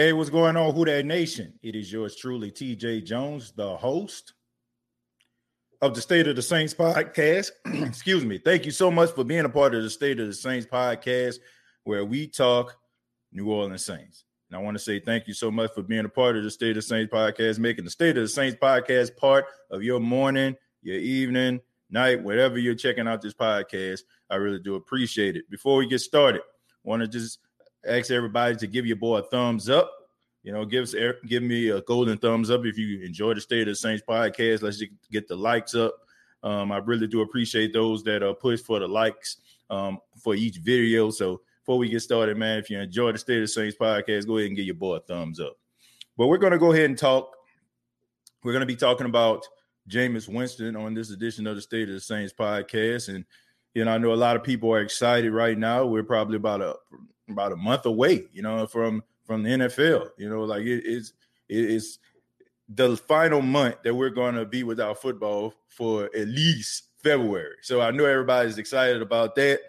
Hey, what's going on, Who That Nation? It is yours truly, TJ Jones, the host of the State of the Saints podcast. Excuse me. Thank you so much for being a part of the State of the Saints podcast, where we talk New Orleans Saints. And I want to say thank you so much for being a part of the State of the Saints podcast, making the State of the Saints podcast part of your morning, your evening, night, whatever you're checking out this podcast. I really do appreciate it. Before we get started, I want to just ask everybody to give your boy a thumbs up. You know, give us give me a golden thumbs up if you enjoy the State of the Saints podcast. Let's get the likes up. Um, I really do appreciate those that are push for the likes um, for each video. So before we get started, man, if you enjoy the State of the Saints podcast, go ahead and give your boy a thumbs up. But we're going to go ahead and talk. We're going to be talking about Jameis Winston on this edition of the State of the Saints podcast, and you know, I know a lot of people are excited right now. We're probably about a about a month away, you know, from from the NFL. You know, like it is it is the final month that we're going to be without football for at least February. So I know everybody's excited about that.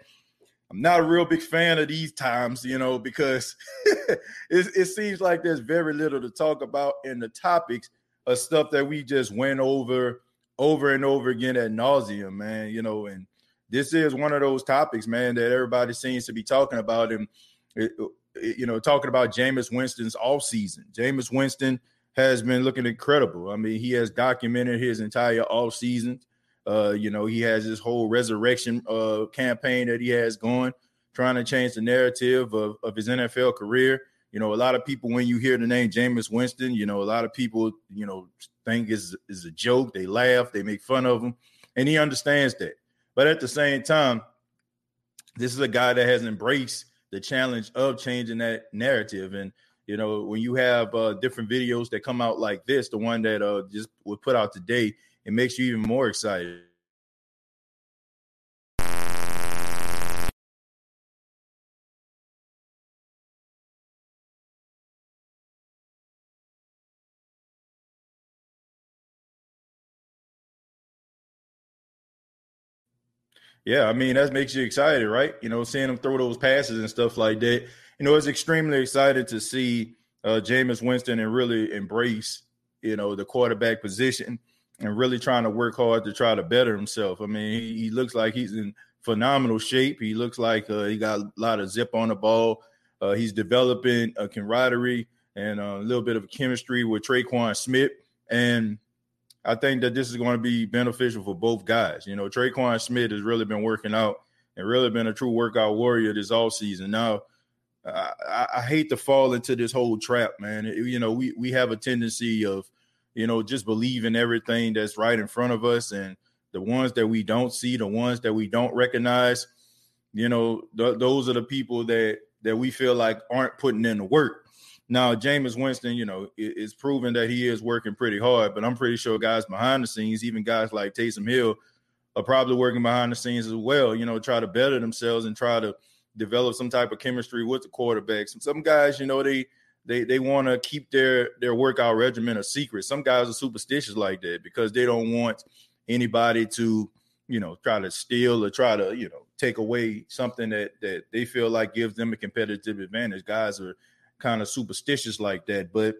I'm not a real big fan of these times, you know, because it, it seems like there's very little to talk about in the topics of stuff that we just went over over and over again at nauseum, man. You know, and this is one of those topics, man, that everybody seems to be talking about. And it, it, you know, talking about Jameis Winston's off season. Jameis Winston has been looking incredible. I mean, he has documented his entire off season. Uh, you know, he has this whole resurrection uh, campaign that he has going, trying to change the narrative of, of his NFL career. You know, a lot of people, when you hear the name Jameis Winston, you know, a lot of people, you know, think is is a joke. They laugh, they make fun of him, and he understands that. But at the same time, this is a guy that has embraced the challenge of changing that narrative. And you know, when you have uh, different videos that come out like this, the one that uh, just was put out today, it makes you even more excited. Yeah, I mean that makes you excited, right? You know, seeing him throw those passes and stuff like that. You know, it's extremely excited to see uh, Jameis Winston and really embrace, you know, the quarterback position and really trying to work hard to try to better himself. I mean, he, he looks like he's in phenomenal shape. He looks like uh, he got a lot of zip on the ball. Uh, he's developing a camaraderie and a little bit of chemistry with Tre'Quan Smith. And I think that this is going to be beneficial for both guys. You know, Tre'Quan Smith has really been working out and really been a true workout warrior this all season. Now, I, I, hate to fall into this whole trap, man. It, you know, we we have a tendency of, you know, just believing everything that's right in front of us, and the ones that we don't see, the ones that we don't recognize, you know, th- those are the people that that we feel like aren't putting in the work. Now, Jameis Winston, you know, is proven that he is working pretty hard, but I'm pretty sure guys behind the scenes, even guys like Taysom Hill, are probably working behind the scenes as well. You know, try to better themselves and try to develop some type of chemistry with the quarterbacks. And Some guys, you know, they they they want to keep their their workout regimen a secret. Some guys are superstitious like that because they don't want anybody to, you know, try to steal or try to, you know, take away something that that they feel like gives them a competitive advantage. Guys are kind of superstitious like that, but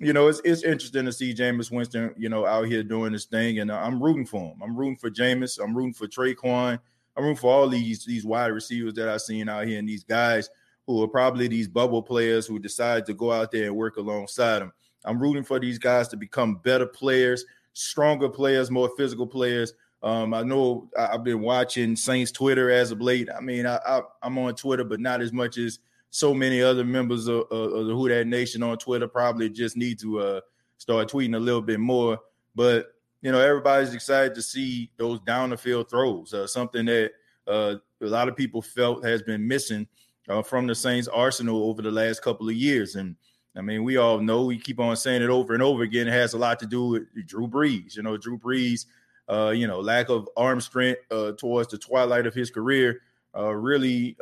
you know, it's it's interesting to see Jameis Winston, you know, out here doing this thing, and I'm rooting for him. I'm rooting for Jameis. I'm rooting for Tre'Quan. I'm rooting for all these these wide receivers that I've seen out here, and these guys who are probably these bubble players who decide to go out there and work alongside them. I'm rooting for these guys to become better players, stronger players, more physical players. Um, I know I've been watching Saints Twitter as of late. I mean, I, I, am on Twitter, but not as much as so many other members of, of, of the Who That Nation on Twitter. Probably just need to uh, start tweeting a little bit more. But you know, everybody's excited to see those down the field throws, uh, something that uh, a lot of people felt has been missing uh, from the Saints arsenal over the last couple of years. And I mean, we all know we keep on saying it over and over again. It has a lot to do with Drew Brees. You know, Drew Brees, uh, you know, lack of arm strength uh, towards the twilight of his career uh, really,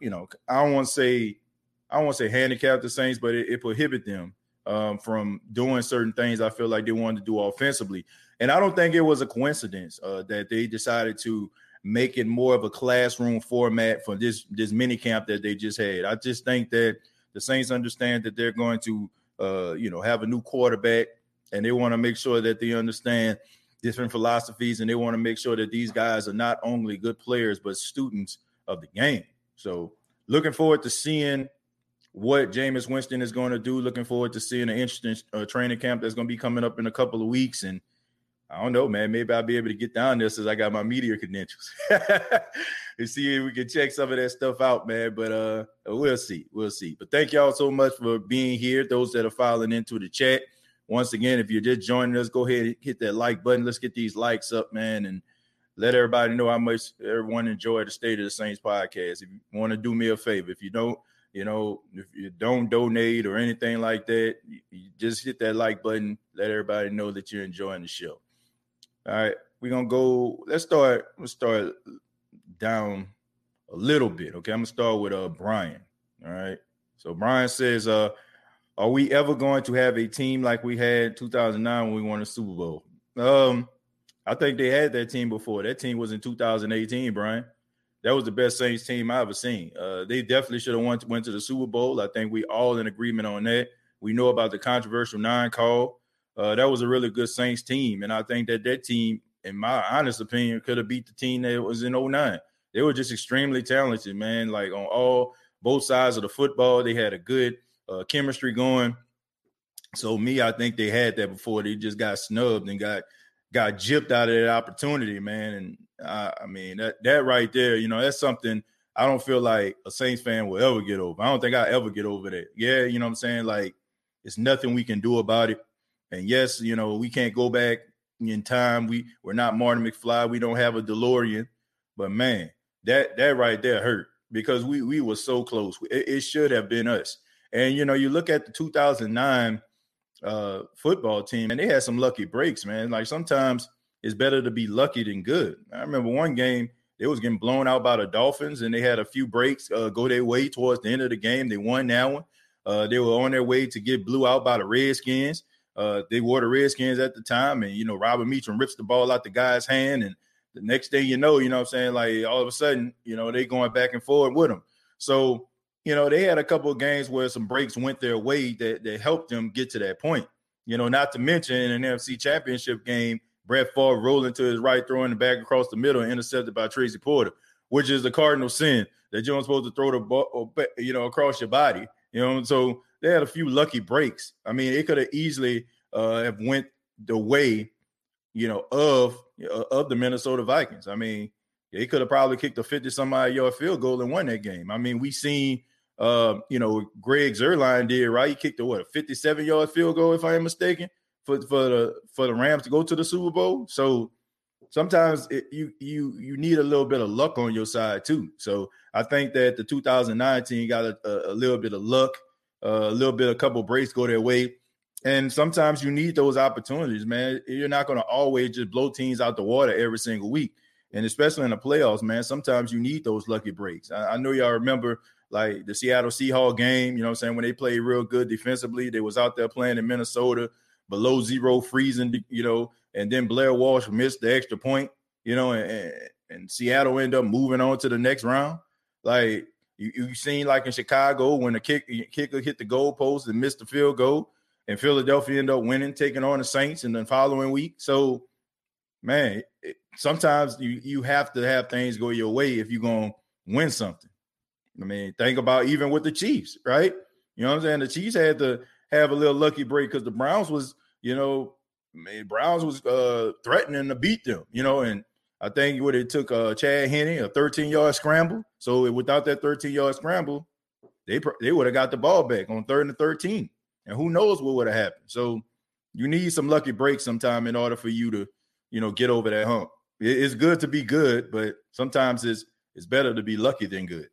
you know, I don't want to say, I don't want to say handicap the Saints, but it, it prohibit them um, from doing certain things I feel like they wanted to do offensively. And I don't think it was a coincidence uh, that they decided to make it more of a classroom format for this this mini camp that they just had. I just think that the Saints understand that they're going to uh, you know have a new quarterback and they want to make sure that they understand different philosophies and they want to make sure that these guys are not only good players but students of the game. So looking forward to seeing what Jameis Winston is going to do. Looking forward to seeing an interesting uh, training camp that's going to be coming up in a couple of weeks and I don't know, man. Maybe I'll be able to get down there since I got my media credentials and see if we can check some of that stuff out, man. But uh, we'll see, we'll see. But thank y'all so much for being here. Those that are filing into the chat. Once again, if you're just joining us, go ahead and hit that like button. Let's get these likes up, man, and let everybody know how much everyone enjoyed the State of the Saints podcast. If you want to do me a favor, if you don't, you know, if you don't donate or anything like that, you just hit that like button. Let everybody know that you're enjoying the show. All right, we're gonna go. Let's start. Let's start down a little bit. Okay, I'm gonna start with uh Brian. All right. So Brian says, uh, are we ever going to have a team like we had 2009 when we won the Super Bowl? Um, I think they had that team before. That team was in 2018, Brian. That was the best Saints team I ever seen. Uh, they definitely should have went went to the Super Bowl. I think we all in agreement on that. We know about the controversial nine call uh, that was a really good Saints team. And I think that that team, in my honest opinion, could have beat the team that was in 09. They were just extremely talented, man. Like on all both sides of the football, they had a good uh, chemistry going. So me, I think they had that before. They just got snubbed and got got gypped out of that opportunity, man. And uh, I mean that that right there, you know, that's something I don't feel like a Saints fan will ever get over. I don't think I ever get over that. Yeah, you know what I'm saying? Like it's nothing we can do about it. And yes, you know, we can't go back in time. We we're not Martin McFly. We don't have a DeLorean. But man, that that right there hurt because we we were so close. It, it should have been us. And you know, you look at the 2009 uh, football team, and they had some lucky breaks, man. Like sometimes it's better to be lucky than good. I remember one game they was getting blown out by the Dolphins, and they had a few breaks uh, go their way towards the end of the game. They won that one. Uh, they were on their way to get blew out by the Redskins. Uh, they wore the Redskins at the time, and you know Robert Meacham rips the ball out the guy's hand, and the next thing you know, you know I'm saying, like all of a sudden, you know they going back and forth with them. So you know they had a couple of games where some breaks went their way that that helped them get to that point. You know, not to mention in an NFC Championship game, Brett Favre rolling to his right, throwing the back across the middle, intercepted by Tracy Porter, which is the cardinal sin that you're not supposed to throw the ball, you know, across your body. You know, so they had a few lucky breaks. I mean, it could have easily uh, have went the way you know, of uh, of the Minnesota Vikings. I mean, they could have probably kicked a 50 some odd yard field goal and won that game. I mean, we seen uh, you know, Greg Zuerlein did, right? He kicked a what a 57 yard field goal, if I am mistaken, for, for the for the Rams to go to the Super Bowl. So sometimes it, you you you need a little bit of luck on your side too. So I think that the 2019 got a, a, a little bit of luck, uh, a little bit, a couple breaks go their way. And sometimes you need those opportunities, man. You're not going to always just blow teams out the water every single week. And especially in the playoffs, man, sometimes you need those lucky breaks. I, I know y'all remember like the Seattle Seahawks game, you know I'm saying, when they played real good defensively, they was out there playing in Minnesota below zero freezing, you know, and then Blair Walsh missed the extra point, you know, and, and Seattle ended up moving on to the next round. Like you, you seen like in Chicago when the kick kicker hit the goalpost and missed the field goal, and Philadelphia ended up winning, taking on the Saints in the following week. So, man, it, sometimes you you have to have things go your way if you're gonna win something. I mean, think about even with the Chiefs, right? You know what I'm saying? The Chiefs had to have a little lucky break because the Browns was, you know, man, Browns was uh threatening to beat them, you know, and I think what it took uh Chad Henne a 13 yard scramble. So without that 13 yard scramble, they they would have got the ball back on third and 13, and who knows what would have happened. So you need some lucky breaks sometime in order for you to, you know, get over that hump. It's good to be good, but sometimes it's it's better to be lucky than good.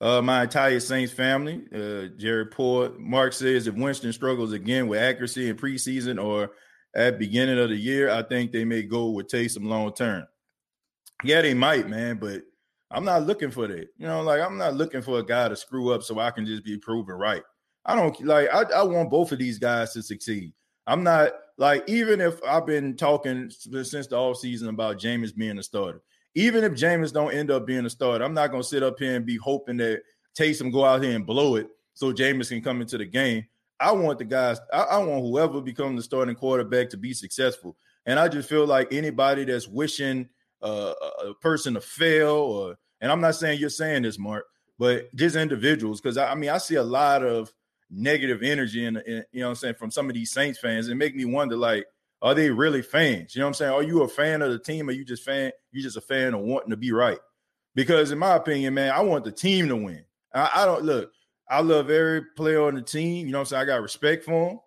Uh, my entire Saints family, uh, Jared Poor. Mark says if Winston struggles again with accuracy in preseason or at beginning of the year, I think they may go with Taysom long term. Yeah, they might, man, but I'm not looking for that. You know, like I'm not looking for a guy to screw up so I can just be proven right. I don't like I, I want both of these guys to succeed. I'm not like even if I've been talking since the off season about Jameis being a starter even if Jameis don't end up being a starter, I'm not gonna sit up here and be hoping that Taysom go out here and blow it so Jameis can come into the game. I want the guys, I, I want whoever becomes the starting quarterback to be successful. And I just feel like anybody that's wishing uh, a person to fail, or and I'm not saying you're saying this, Mark, but just individuals, because I, I, mean I see a lot of negative energy in, in you know I'm saying from some of these Saints fans and make me wonder like are they really fans? You know what I'm saying? Are you a fan of the team or you just fan, you just a fan of wanting to be right? Because in my opinion, man, I want the team to win. I, I don't look, I love every player on the team. You know what I'm saying? I got respect for them.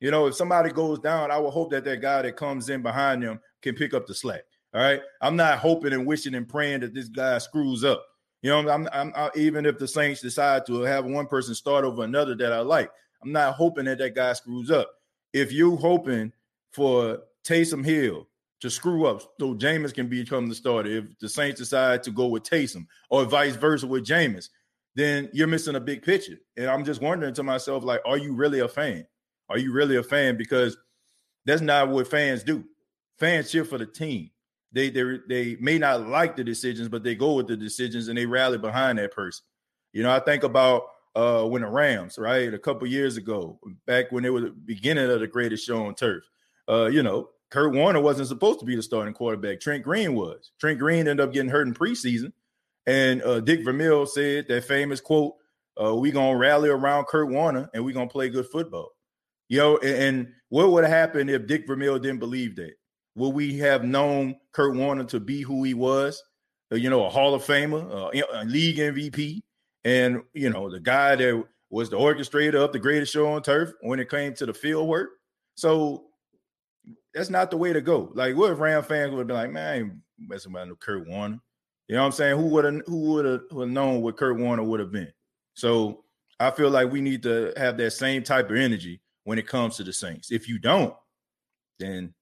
You know, if somebody goes down, I will hope that that guy that comes in behind them can pick up the slack. All right. I'm not hoping and wishing and praying that this guy screws up. You know, I'm, I'm, I'm even if the Saints decide to have one person start over another that I like, I'm not hoping that that guy screws up. If you hoping for Taysom Hill to screw up so Jameis can become the starter. If the Saints decide to go with Taysom or vice versa with Jameis, then you're missing a big picture. And I'm just wondering to myself, like, are you really a fan? Are you really a fan? Because that's not what fans do. Fans cheer for the team. They they they may not like the decisions, but they go with the decisions and they rally behind that person. You know, I think about uh when the Rams, right, a couple years ago, back when it was the beginning of the greatest show on turf uh, you know, Kurt Warner wasn't supposed to be the starting quarterback. Trent Green was. Trent Green ended up getting hurt in preseason. And uh, Dick Vermeil said that famous quote, uh, we gonna rally around Kurt Warner and we gonna play good football. You know, and, and what would have happened if Dick Vermeil didn't believe that? Would we have known Kurt Warner to be who he was? Uh, you know, a Hall of Famer, uh, a league MVP, and you know, the guy that was the orchestrator of the greatest show on turf when it came to the field work. So that's not the way to go. Like, what if Ram fans would have been like, man, I ain't messing about no Kurt Warner. You know what I'm saying? Who would have who would have known what Kurt Warner would have been? So I feel like we need to have that same type of energy when it comes to the Saints. If you don't, then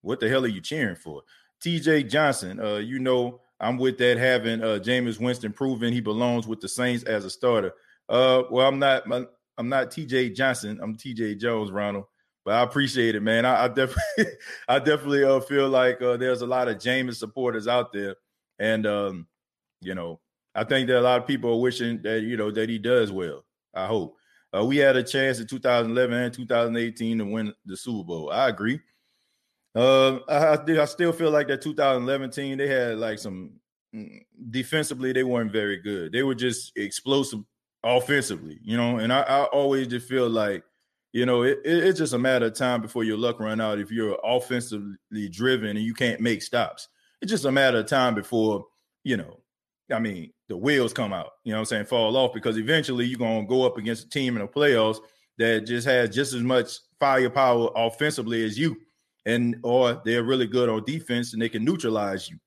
what the hell are you cheering for? TJ Johnson, uh, you know, I'm with that having uh Jameis Winston proven he belongs with the Saints as a starter. Uh, well, I'm not I'm not TJ Johnson, I'm TJ Jones, Ronald. But I appreciate it, man. I, I definitely, I definitely uh, feel like uh, there's a lot of Jameis supporters out there, and um, you know, I think that a lot of people are wishing that you know that he does well. I hope. Uh, we had a chance in 2011 and 2018 to win the Super Bowl. I agree. Uh, I, I still feel like that 2011 team they had like some mm, defensively they weren't very good. They were just explosive offensively, you know. And I, I always just feel like you know, it, it, it's just a matter of time before your luck run out. If you're offensively driven and you can't make stops, it's just a matter of time before you know. I mean, the wheels come out. You know what I'm saying? Fall off because eventually you're gonna go up against a team in the playoffs that just has just as much firepower offensively as you, and or they're really good on defense and they can neutralize you.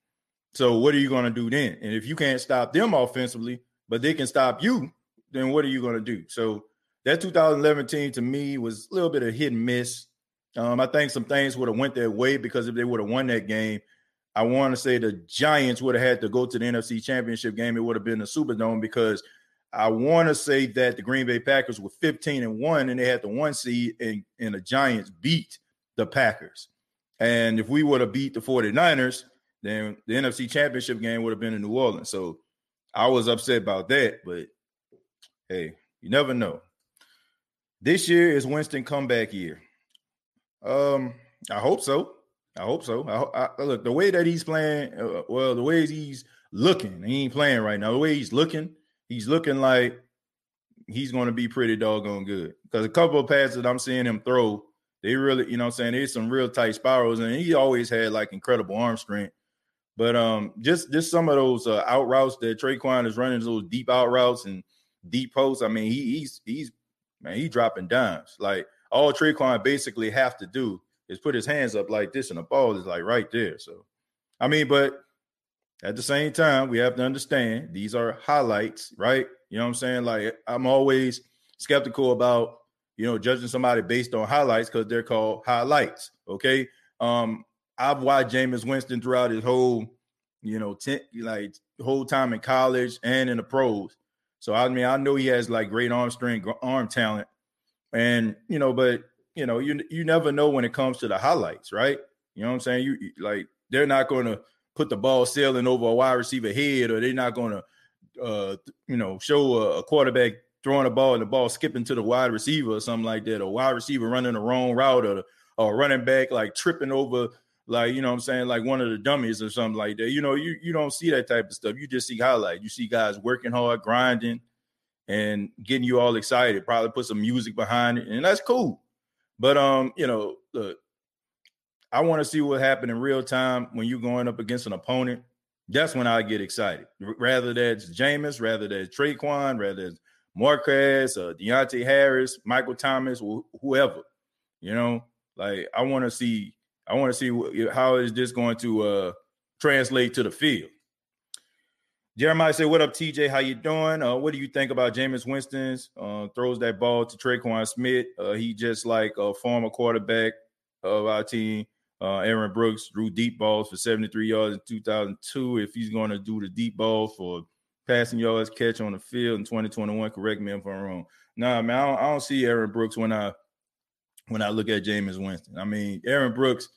So what are you going to do then? And if you can't stop them offensively, but they can stop you, then what are you going to do? So that 2011 team to me was a little bit of hit and miss. Um, I think some things would have went their way because if they would have won that game, I want to say the Giants would have had to go to the NFC Championship game. It would have been the Superdome because I want to say that the Green Bay Packers were 15 and one, and they had the one seed, and, and the Giants beat the Packers. And if we would have beat the 49ers, then the NFC Championship game would have been in New Orleans. So I was upset about that, but hey, you never know. This year is Winston comeback year. Um, I hope so. I hope so. I, I look the way that he's playing. Uh, well, the way he's looking, he ain't playing right now. The way he's looking, he's looking like he's going to be pretty doggone good. Because a couple of passes that I'm seeing him throw, they really, you know, I'm saying there's some real tight spirals, and he always had like incredible arm strength. But um, just just some of those uh, out routes that Tre'Quan is running, those deep out routes and deep posts. I mean, he, he's he's man, he dropping dimes. Like all Tre'Quan basically have to do is put his hands up like this, and the ball is like right there. So, I mean, but at the same time, we have to understand these are highlights, right? You know what I'm saying? Like I'm always skeptical about you know judging somebody based on highlights because they're called highlights. Okay. Um, I've watched Jameis Winston throughout his whole, you know, ten, like whole time in college and in the pros. So I mean, I know he has like great arm strength, arm talent, and you know, but you know, you you never know when it comes to the highlights, right? You know what I'm saying? You like they're not going to put the ball sailing over a wide receiver head, or they're not going to, uh, you know, show a, quarterback throwing a ball and the ball skipping to the wide receiver or something like that, or wide receiver running the wrong route, or or running back like tripping over like you know I'm saying like one of the dummies or something like that. You know, you you don't see that type of stuff. You just see highlight. You see guys working hard, grinding, and getting you all excited. Probably put some music behind it, and that's cool. But um, you know, look, I want to see what happened in real time when you're going up against an opponent. That's when I get excited. Rather that's Jameis, rather that's Tre'Quan, rather than Marquez, uh, Deonte Harris, Michael Thomas, wh- whoever. You know, like I want to see I want to see how is this going to uh, translate to the field. Jeremiah said, "What up, TJ? How you doing? Uh, what do you think about Jameis Winston's uh, throws that ball to Tre'Quan Smith? Uh, he just like a former quarterback of our team, uh, Aaron Brooks, threw deep balls for 73 yards in 2002. If he's going to do the deep ball for passing yards catch on the field in 2021, correct me if I'm wrong. Nah, man, I don't, I don't see Aaron Brooks when I when I look at Jameis Winston. I mean, Aaron Brooks,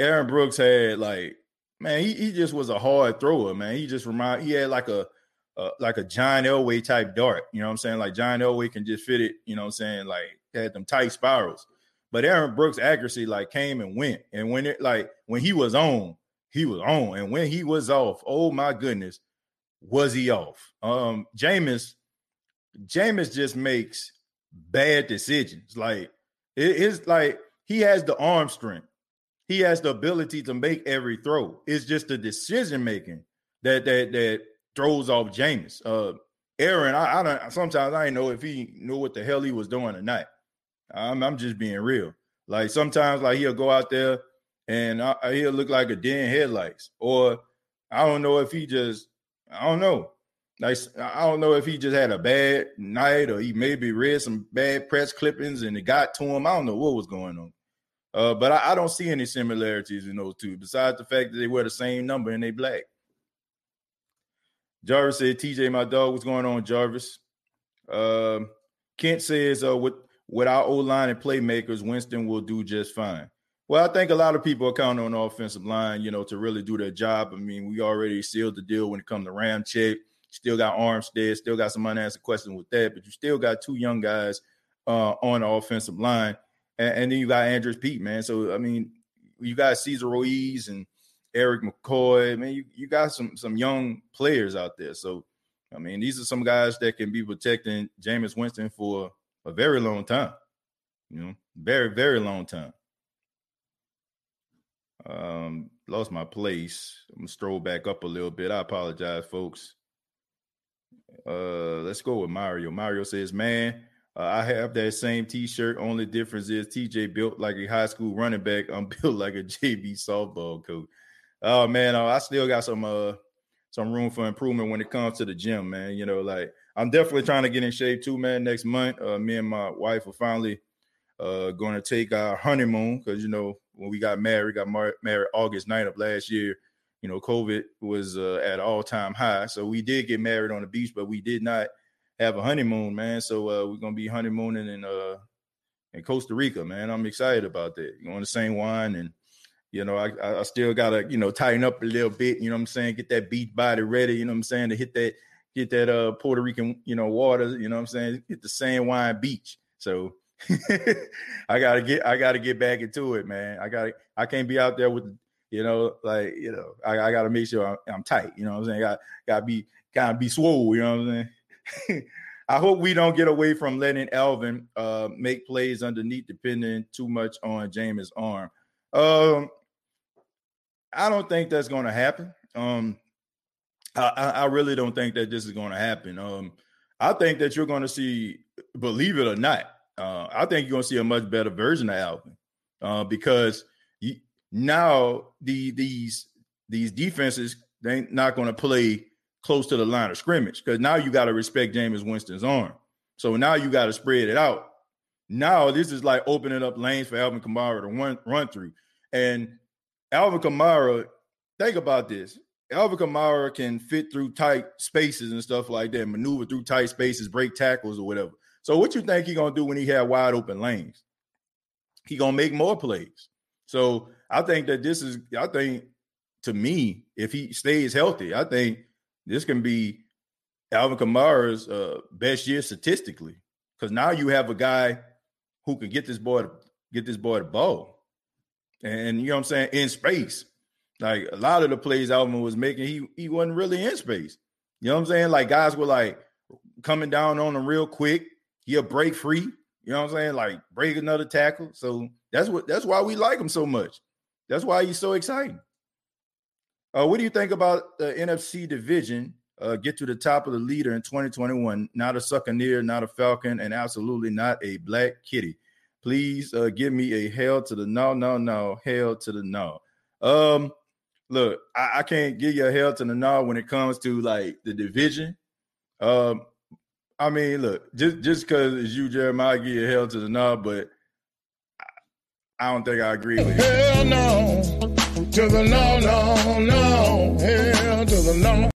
Aaron Brooks had like, man, he, he just was a hard thrower, man. He just remind he had like a uh, like a John Elway type dart. You know what I'm saying? Like John Elway can just fit it, you know what I'm saying? Like had them tight spirals. But Aaron Brooks' accuracy like came and went. And when it like when he was on, he was on. And when he was off, oh my goodness, was he off? Um Jameis, Jameis just makes bad decisions. Like it is like he has the arm strength. He has the ability to make every throw. It's just the decision making that that that throws off Jameis. Uh Aaron, I, I don't sometimes I know if he knew what the hell he was doing not. I'm, I'm just being real. Like sometimes, like he'll go out there and I, he'll look like a den headlights, or I don't know if he just, I don't know. Like I don't know if he just had a bad night or he maybe read some bad press clippings and it got to him. I don't know what was going on. Uh, but I, I, don't see any similarities in those two, besides the fact that they wear the same number and they black. Jarvis said, TJ, my dog, what's going on, Jarvis? Uh, Kent says, uh, with, with our O line and playmakers, Winston will do just fine. Well, I think a lot of people are counting on the offensive line, you know, to really do their job. I mean, we already sealed the deal when it comes to Ramczyk. Still got Armstead, still got some unanswered questions with that, but you still got two young guys uh, on the offensive line. And, and, then you got Andrus Peat, man. So I mean, you got Cesar Ruiz and Erik McCoy. Man, you, you got some some young players out there. So I mean, these are some guys that can be protecting Jameis Winston for a very long time. You know, very, very long time. Um, lost my place. I'm gonna stroll back up a little bit. I apologize, folks. Uh, let's go with Mario. Mario says, "Man, uh, I have that same T-shirt. Only difference is TJ built like a high school running back. I'm built like a JV softball coach. Oh man, uh, I still got some uh some room for improvement when it comes to the gym, man. You know, like I'm definitely trying to get in shape too, man. Next month, uh, me and my wife are finally uh going to take our honeymoon because you know when we got married, got mar- married August 9th of last year. You know, COVID was uh, at all time high, so we did get married on the beach, but we did not have a honeymoon, man. So uh, we're gonna be honeymooning in uh in Costa Rica, man. I'm excited about that. You know, the San Juan and you know, I, I still gotta, you know, tighten up a little bit, you know what I'm saying? Get that beach body ready, you know what I'm saying, to hit that, get that uh Puerto Rican, you know, water, you know what I'm saying, hit the San Juan beach. So I gotta get I gotta get back into it, man. I gotta I can't be out there with you know, like, you know, I, I gotta make sure I'm, I'm, tight, you know what I'm saying? Got gotta be gotta be swole, you know what I'm saying? I hope we don't get away from letting Alvin uh, make plays underneath, depending too much on Jameis' arm. Um, I don't think that's going to happen. Um, I, I, really don't think that this is going to happen. Um, I think that you're going to see, believe it or not, uh, I think you're going to see a much better version of Alvin uh, because now the these these defenses they're not going to play close to the line of scrimmage because now you got to respect Jameis Winston's arm. So now you got to spread it out. Now this is like opening up lanes for Alvin Kamara to run, run through. And Alvin Kamara, think about this. Alvin Kamara can fit through tight spaces and stuff like that, maneuver through tight spaces, break tackles or whatever. So what you think he gonna do when he had wide open lanes? He gonna make more plays. So I think that this is, I think to me, if he stays healthy, I think this can be Alvin Kamara's uh, best year statistically because now you have a guy who can get this boy to get this boy the ball, and you know what I'm saying in space. Like a lot of the plays Alvin was making, he he wasn't really in space. You know what I'm saying? Like guys were like coming down on him real quick. He'll break free. You know what I'm saying? Like break another tackle. So that's what that's why we like him so much. That's why he's so exciting. Uh, what do you think about the NFC division? Uh, get to the top of the leader in 2021. Not a Succaneer, not a Falcon, and absolutely not a Black Kitty. Please uh, give me a hell to the no, no, no, hell to the no. Um, look, I, I can't give you a hell to the no when it comes to like the division. Um, I mean, look, just just because it's you, Jeremiah, give you a hell to the no, but I, I don't think I agree with you. Hell no to the no, no, no, hell to the no.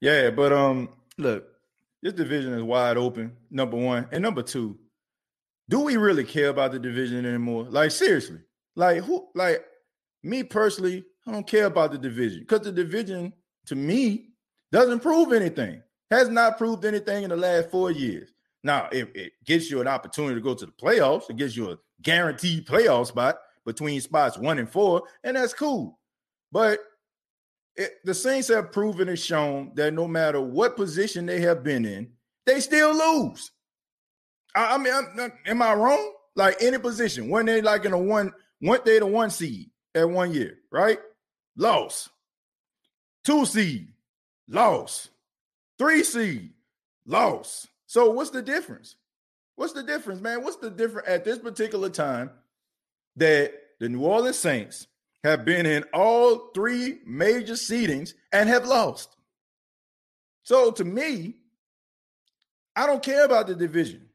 Yeah, but um, look, this division is wide open. Number one, and number two, do we really care about the division anymore? Like seriously, like who? Like me personally, I don't care about the division because the division to me doesn't prove anything. Has not proved anything in the last four years. Now, if it gives you an opportunity to go to the playoffs, it gives you a guaranteed playoff spot between spots one and four, and that's cool. But it, the Saints have proven and shown that no matter what position they have been in, they still lose. I, I mean, I'm, am I wrong? Like any position, when they like in a one, weren't they the one seed at one year, right? Loss. Two seed, loss. Three seed, loss. So what's the difference? What's the difference, man? What's the difference at this particular time? that the New Orleans Saints have been in all three major seedings and have lost. So to me, I don't care about the division.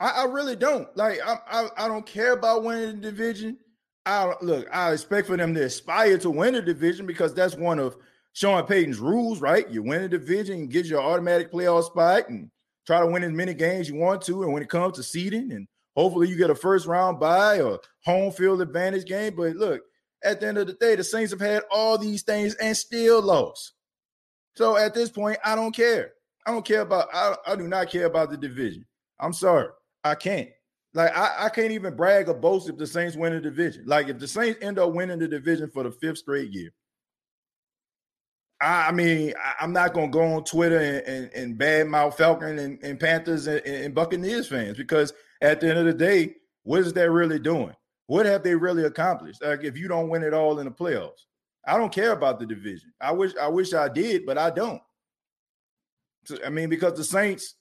I, I really don't. Like I, I, I don't care about winning the division. I look. I expect for them to aspire to win the division because that's one of Sean Payton's rules, right? You win a division, you an automatic playoff spot, and try to win as many games you want to. And when it comes to seeding and Hopefully, you get a first round bye or home field advantage game. But look, at the end of the day, the Saints have had all these things and still lost. So at this point, I don't care. I don't care about. I, I do not care about the division. I'm sorry, I can't. Like I, I can't even brag or boast if the Saints win the division. Like if the Saints end up winning the division for the fifth straight year, I, mean, I, am not gonna go on Twitter and, and, and badmouth Falcon and, and Panthers and, and, Buccaneers fans because at the end of the day, what is that really doing? What have they really accomplished? Like if you don't win it all in the playoffs, I don't care about the division. I wish I wish I did, but I don't. So, I mean, because the Saints,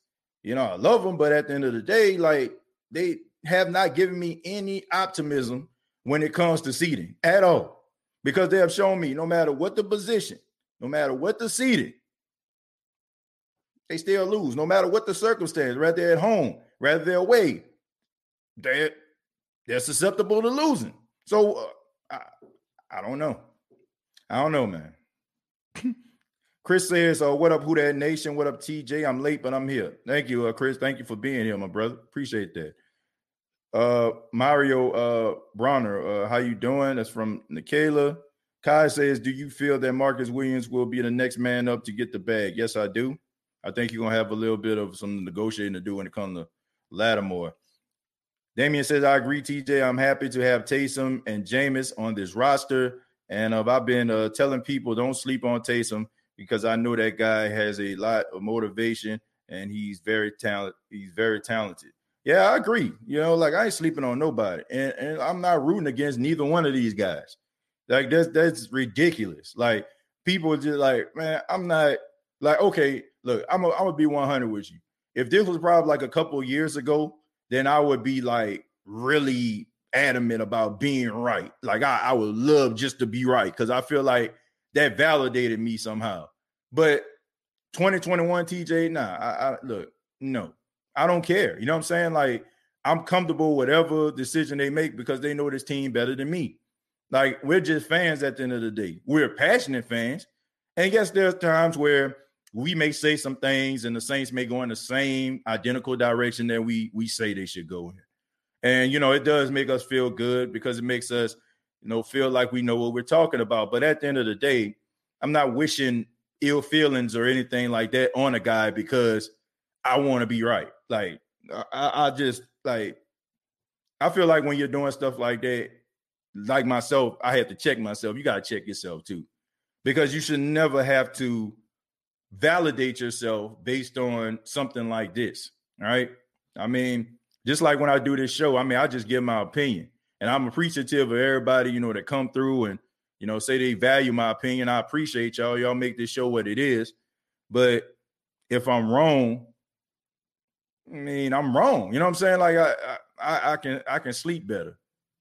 you know, I love them, but at the end of the day, like they have not given me any optimism when it comes to seeding at all. Because they have shown me no matter what the position, no matter what the seeding, they still lose, no matter what the circumstance, whether they're at home, whether they're away, they're, they're susceptible to losing. So uh, I, I don't know. I don't know, man. Chris says, uh, what up, Who That Nation? What up, TJ? I'm late, but I'm here. Thank you, uh, Chris. Thank you for being here, my brother. Appreciate that. Uh, Mario uh, Bronner, uh, how you doing? That's from Nikayla. Kai says, do you feel that Marcus Williams will be the next man up to get the bag? Yes, I do. I think you're gonna have a little bit of some negotiating to do when it comes to Lattimore. Damian says, I agree, TJ. I'm happy to have Taysom and Jameis on this roster. And uh, I've been uh, telling people don't sleep on Taysom because I know that guy has a lot of motivation and he's very talented. He's very talented. Yeah, I agree. You know, like I ain't sleeping on nobody, and, and I'm not rooting against neither one of these guys. Like that's that's ridiculous. Like people just like, man, I'm not like okay. Look, I'm a, I'm gonna be 100 with you. If this was probably like a couple years ago, then I would be like really adamant about being right. Like I, I would love just to be right because I feel like that validated me somehow. But 2021 TJ, nah, I, I look, no, I don't care. You know what I'm saying? Like I'm comfortable whatever decision they make because they know this team better than me. Like we're just fans at the end of the day. We're passionate fans. And yes, there's times where we may say some things and the Saints may go in the same identical direction that we we say they should go in. And you know, it does make us feel good because it makes us, you know, feel like we know what we're talking about. But at the end of the day, I'm not wishing ill feelings or anything like that on a guy because I want to be right. Like I, I just like I feel like when you're doing stuff like that, like myself, I have to check myself. You got to check yourself too, because you should never have to validate yourself based on something like this. All right. I mean, just like when I do this show, I mean, I just give my opinion, and I'm appreciative of everybody, you know, that come through and you know say they value my opinion. I appreciate y'all. Y'all make this show what it is. But if I'm wrong, I mean, I'm wrong. You know what I'm saying? Like I, I, I can, I can sleep better.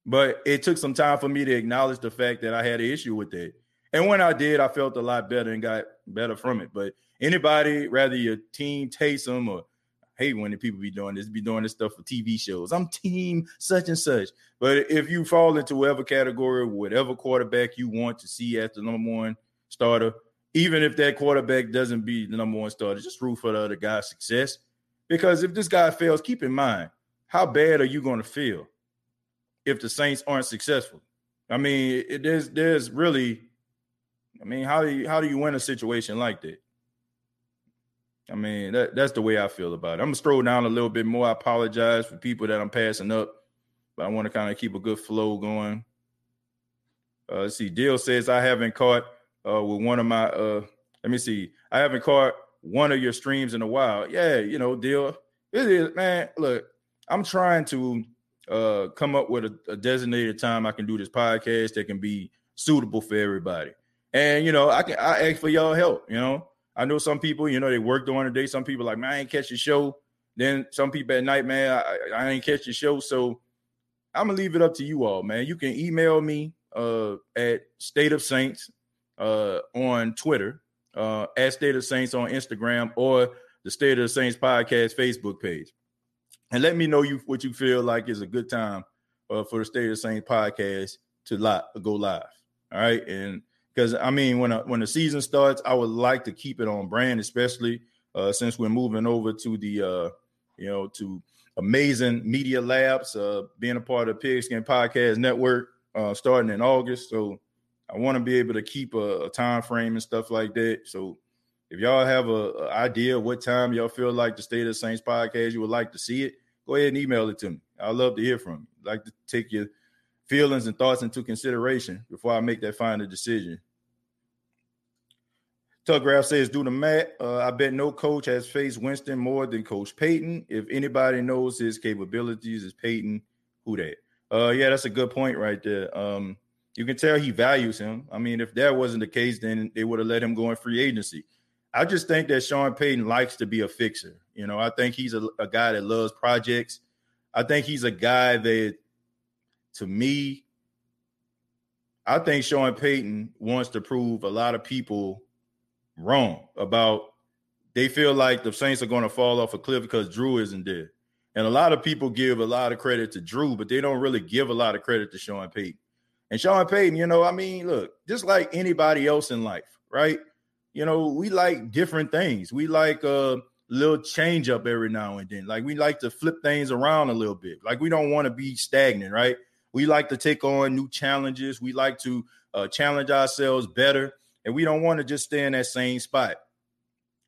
But it took some time for me to acknowledge the fact that I had an issue with it. And when I did, I felt a lot better and got better from it. But anybody, rather your team Taysom or hate when the people be doing this, be doing this stuff for TV shows. I'm team such and such. But if you fall into whatever category, whatever quarterback you want to see as the number one starter, even if that quarterback doesn't be the number one starter, just root for the other guy's success. Because if this guy fails, keep in mind, how bad are you going to feel if the Saints aren't successful? I mean, it, there's there's really, I mean, how do you how do you win a situation like that? I mean, that, that's the way I feel about it. I'm gonna scroll down a little bit more. I apologize for people that I'm passing up, but I want to kind of keep a good flow going. Uh, let's see. Deal says I haven't caught uh, with one of my. Uh, let me see. I haven't caught one of your streams in a while. Yeah, you know, Deal. It is, man. Look, I'm trying to uh, come up with a, a designated time I can do this podcast that can be suitable for everybody. And you know, I can I ask for y'all help. You know, I know some people, you know, they work during the day. Some people like, man, I ain't catch the show. Then some people at night, man, I, I ain't catch the show. So I'm gonna leave it up to you all, man. You can email me uh, at State of Saints uh, on Twitter, uh, at State of Saints on Instagram, or the State of the Saints podcast Facebook page, and let me know you what you feel like is a good time uh, for the State of the Saints podcast to live, go live. All right, and because I mean, when when the season starts, I would like to keep it on brand, especially uh, since we're moving over to the uh, you know to amazing media labs, uh, being a part of the Pigskin Podcast Network uh, starting in August. So I want to be able to keep a, a, time frame and stuff like that. So if y'all have a, a, idea what time y'all feel like the State of the Saints podcast you would like to see it, go ahead and email it to me. I'd love to hear from you. I'd like to take your feelings and thoughts into consideration before I make that final decision. Telegraph says, due to Matt, Uh, I bet no coach has faced Winston more than Coach Payton. If anybody knows his capabilities, is Payton. Who that? Uh, yeah, that's a good point right there. Um, you can tell he values him. I mean, if that wasn't the case, then they would have let him go in free agency. I just think that Sean Payton likes to be a fixer. You know, I think he's a, a guy that loves projects. I think he's a guy that, to me, I think Sean Payton wants to prove a lot of people wrong about they feel like the Saints are going to fall off a cliff because Drew isn't there. And a lot of people give a lot of credit to Drew, but they don't really give a lot of credit to Sean Payton. And Sean Payton, you know, I mean, look, just like anybody else in life, right? You know, we like different things. We like a little change up every now and then. Like we like to flip things around a little bit. Like we don't want to be stagnant, right? We like to take on new challenges. We like to uh, challenge ourselves better and we don't want to just stay in that same spot.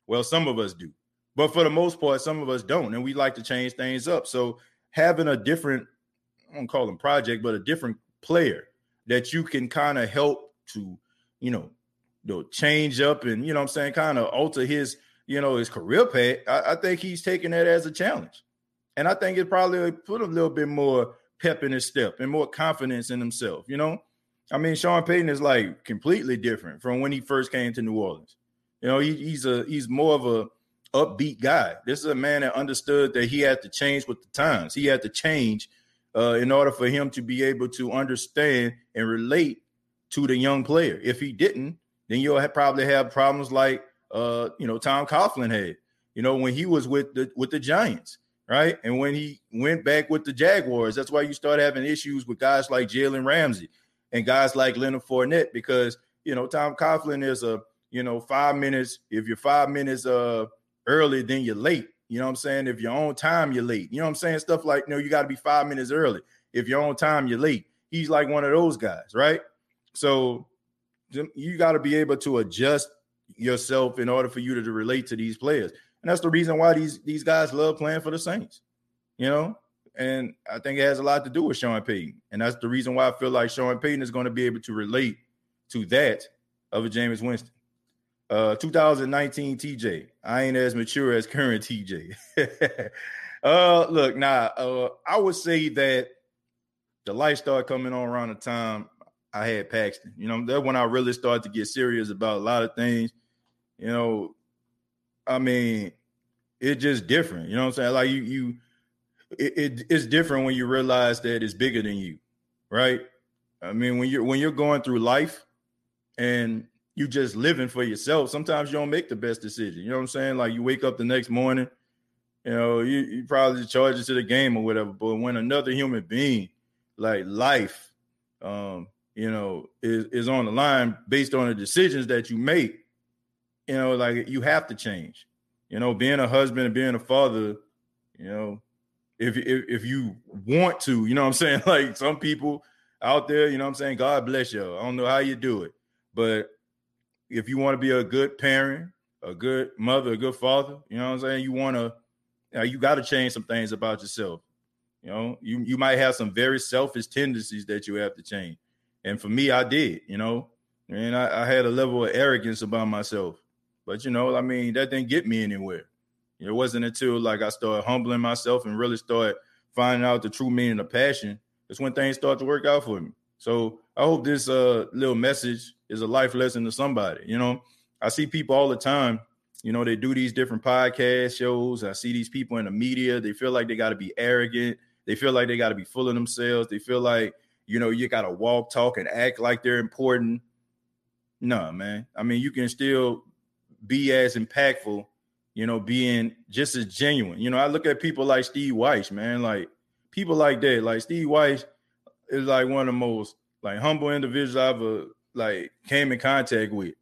Well, some of us do, but for the most part, some of us don't, and we like to change things up. So having a different, I don't call them project, but a different player that you can kind of help to, you know, you know, change up and you know I'm saying, kind of alter his, you know, his career path. I, I think he's taking that as a challenge. And I think it probably put a little bit more pep in his step and more confidence in himself, you know. I mean, Sean Payton is like completely different from when he first came to New Orleans. You know, he, he's a he's more of a upbeat guy. This is a man that understood that he had to change with the times. He had to change uh, in order for him to be able to understand and relate to the young player. If he didn't, then you'll have, probably have problems like uh, you know Tom Coughlin had. You know, when he was with the with the Giants, right? And when he went back with the Jaguars, that's why you start having issues with guys like Jalen Ramsey and guys like Leonard Fournette because you know Tom Coughlin is a you know five minutes. If you're five minutes uh early, then you're late. You know what I'm saying? If you're on time, you're late. You know what I'm saying? Stuff like you know you got to be five minutes early. If you're on time, you're late. He's like one of those guys, right? So you got to be able to adjust yourself in order for you to, to relate to these players. And that's the reason why these these guys love playing for the Saints. You know, and I think it has a lot to do with Sean Payton. And that's the reason why I feel like Sean Payton is going to be able to relate to that of a Jameis Winston. Uh, 2019 TJ. I ain't as mature as current TJ. uh, look, now nah, uh, I would say that the light started coming on around the time I had Paxton. You know, that when I really started to get serious about a lot of things. You know, I mean, it's just different. You know what I'm saying? Like you, you it, it, it's different when you realize that it's bigger than you, right? I mean, when you're when you're going through life and you just living for yourself, sometimes you don't make the best decision. You know what I'm saying? Like you wake up the next morning, you know, you, you probably charge it to the game or whatever. But when another human being, like life, um, you know, is, is on the line based on the decisions that you make, you know, like you have to change. You know, being a husband and being a father, you know, if, if if you want to, you know what I'm saying? Like some people out there, you know I'm saying? God bless you. I don't know how you do it, but if you want to be a good parent, a good mother, a good father, you know what I'm saying? You want to, you, know, you got to change some things about yourself. You know, you you might have some very selfish tendencies that you have to change. And for me, I did, you know, and I, I had a level of arrogance about myself. But you know, I mean, that didn't get me anywhere. It wasn't until like I started humbling myself and really started finding out the true meaning of passion. That's when things start to work out for me. So I hope this uh, little message is a life lesson to somebody. You know, I see people all the time. You know, they do these different podcast shows. I see these people in the media. They feel like they got to be arrogant. They feel like they got to be full of themselves. They feel like you know you got to walk, talk, and act like they're important. No, man. I mean, you can still be as impactful you know, being just as genuine. You know, I look at people like Steve Weiss, man, like people like that. Like Steve Weiss is like one of the most like humble individuals I ever like came in contact with.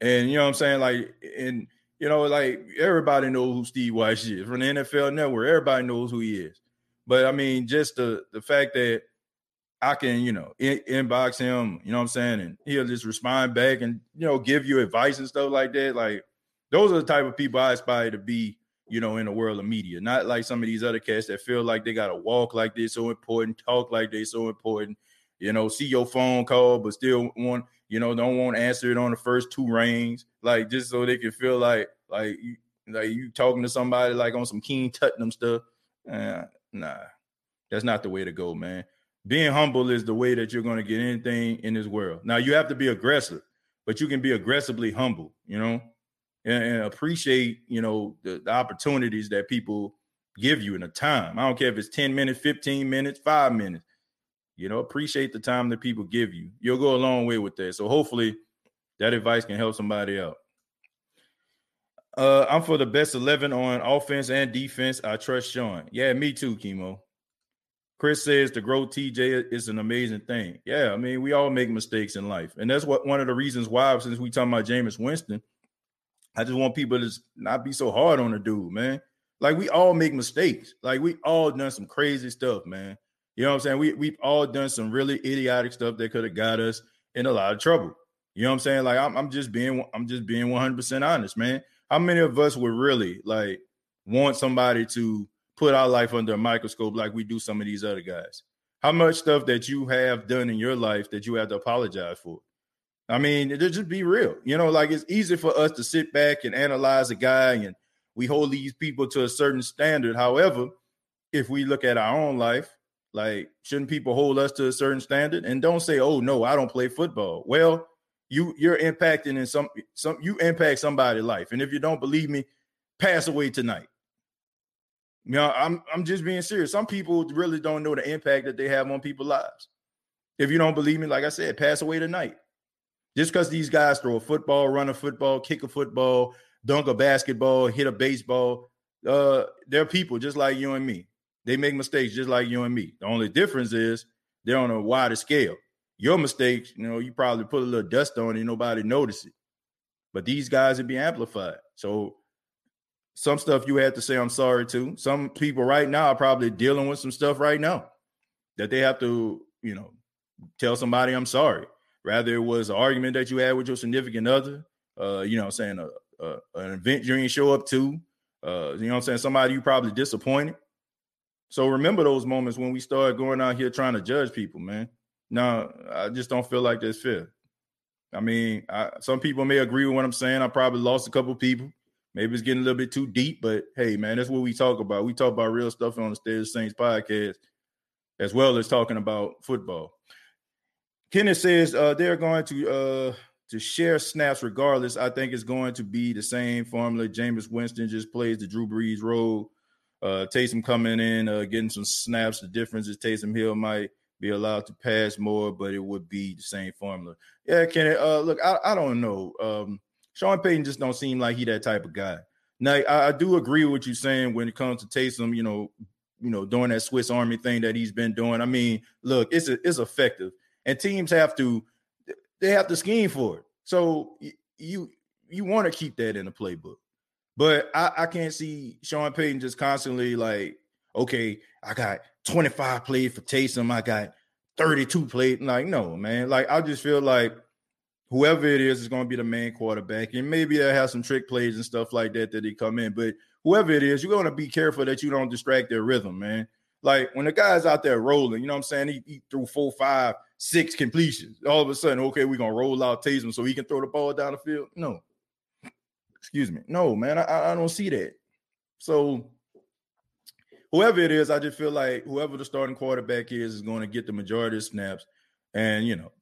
And you know what I'm saying? Like, and you know, like everybody knows who Steve Weiss is from the NFL network. Everybody knows who he is. But I mean, just the the fact that I can, you know, in, inbox him, you know what I'm saying, and he'll just respond back and you know give you advice and stuff like that. Like those are the type of people I aspire to be, you know, in the world of media. Not like some of these other cats that feel like they gotta walk like they're so important, talk like they're so important. you know, see your phone call, but still want, you know, don't want to answer it on the first two rings, like just so they can feel like like you, like you talking to somebody like on some Keen Tottenham stuff. Uh, nah, that's not the way to go, man. Being humble is the way that you're going to get anything in this world. Now you have to be aggressive, but you can be aggressively humble, you know, and, and appreciate, you know, the, the opportunities that people give you in a time. I don't care if it's 10 minutes, 15 minutes, five minutes. You know, appreciate the time that people give you. You'll go a long way with that. So hopefully that advice can help somebody out. Uh, I'm for the best 11 on offense and defense. I trust Sean. Yeah, me too, Chemo. Chris says to grow TJ is an amazing thing. Yeah, I mean, we all make mistakes in life. And that's what one of the reasons why, since we talking about Jameis Winston, I just want people to not be so hard on the dude, man. Like we all make mistakes. Like we all done some crazy stuff, man. You know what I'm saying? We we've all done some really idiotic stuff that could have got us in a lot of trouble. You know what I'm saying? Like I'm, I'm just being I'm just being 100% honest, man. How many of us would really like want somebody to put our life under a microscope like we do some of these other guys? How much stuff that you have done in your life that you have to apologize for? I mean, just be real. You know, like it's easy for us to sit back and analyze a guy and we hold these people to a certain standard. However, if we look at our own life, like shouldn't people hold us to a certain standard? And don't say, "Oh no, I don't play football." Well, you you're impacting in some some you impact somebody's life. And if you don't believe me, pass away tonight. You know, I'm I'm just being serious. Some people really don't know the impact that they have on people's lives. If you don't believe me, like I said, pass away tonight. Just because these guys throw a football, run a football, kick a football, dunk a basketball, hit a baseball, uh, they're people just like you and me. They make mistakes just like you and me. The only difference is they're on a wider scale. Your mistakes, you know, you probably put a little dust on it, nobody notice it. But these guys would be amplified. So some stuff you had to say I'm sorry to. Some people right now are probably dealing with some stuff right now that they have to, you know, tell somebody I'm sorry. Rather, it was an argument that you had with your significant other, uh, you know, saying a, a, an event you didn't show up to, uh, you know I'm saying? Somebody you probably disappointed. So remember those moments when we started going out here trying to judge people, man. No, I just don't feel like that's fair. I mean, I, some people may agree with what I'm saying. I probably lost a couple people. Maybe it's getting a little bit too deep, but hey, man, that's what we talk about. We talk about real stuff on the of Saints podcast, as well as talking about football. Kenneth says uh, they're going to uh, to share snaps regardless. I think it's going to be the same formula. Jameis Winston just plays the Drew Brees role. Uh, Taysom coming in, uh, getting some snaps. The difference is Taysom Hill might be allowed to pass more, but it would be the same formula. Yeah, Kenneth. Uh, look, I, I don't know. Um, Sean Payton just don't seem like he that type of guy. Now, I, I do agree with what you're saying when it comes to Taysom. You know, you know, doing that Swiss Army thing that he's been doing. I mean, look, it's a, it's effective, and teams have to they have to scheme for it. So you you want to keep that in the playbook. But I, I can't see Sean Payton just constantly like, okay, I got 25 plays for Taysom, I got 32 plays. Like, no, man. Like, I just feel like whoever it is is going to be the main quarterback. And maybe they'll have some trick plays and stuff like that that they come in. But whoever it is, you're going to be careful that you don't distract their rhythm, man. Like when the guy's out there rolling, you know what I'm saying? He, he threw four, five, six completions. All of a sudden, okay, we're gonna roll out Taysom so he can throw the ball down the field. No, excuse me. No, man, I, I don't see that. So whoever it is, I just feel like whoever the starting quarterback is is going to get the majority of snaps. And you know,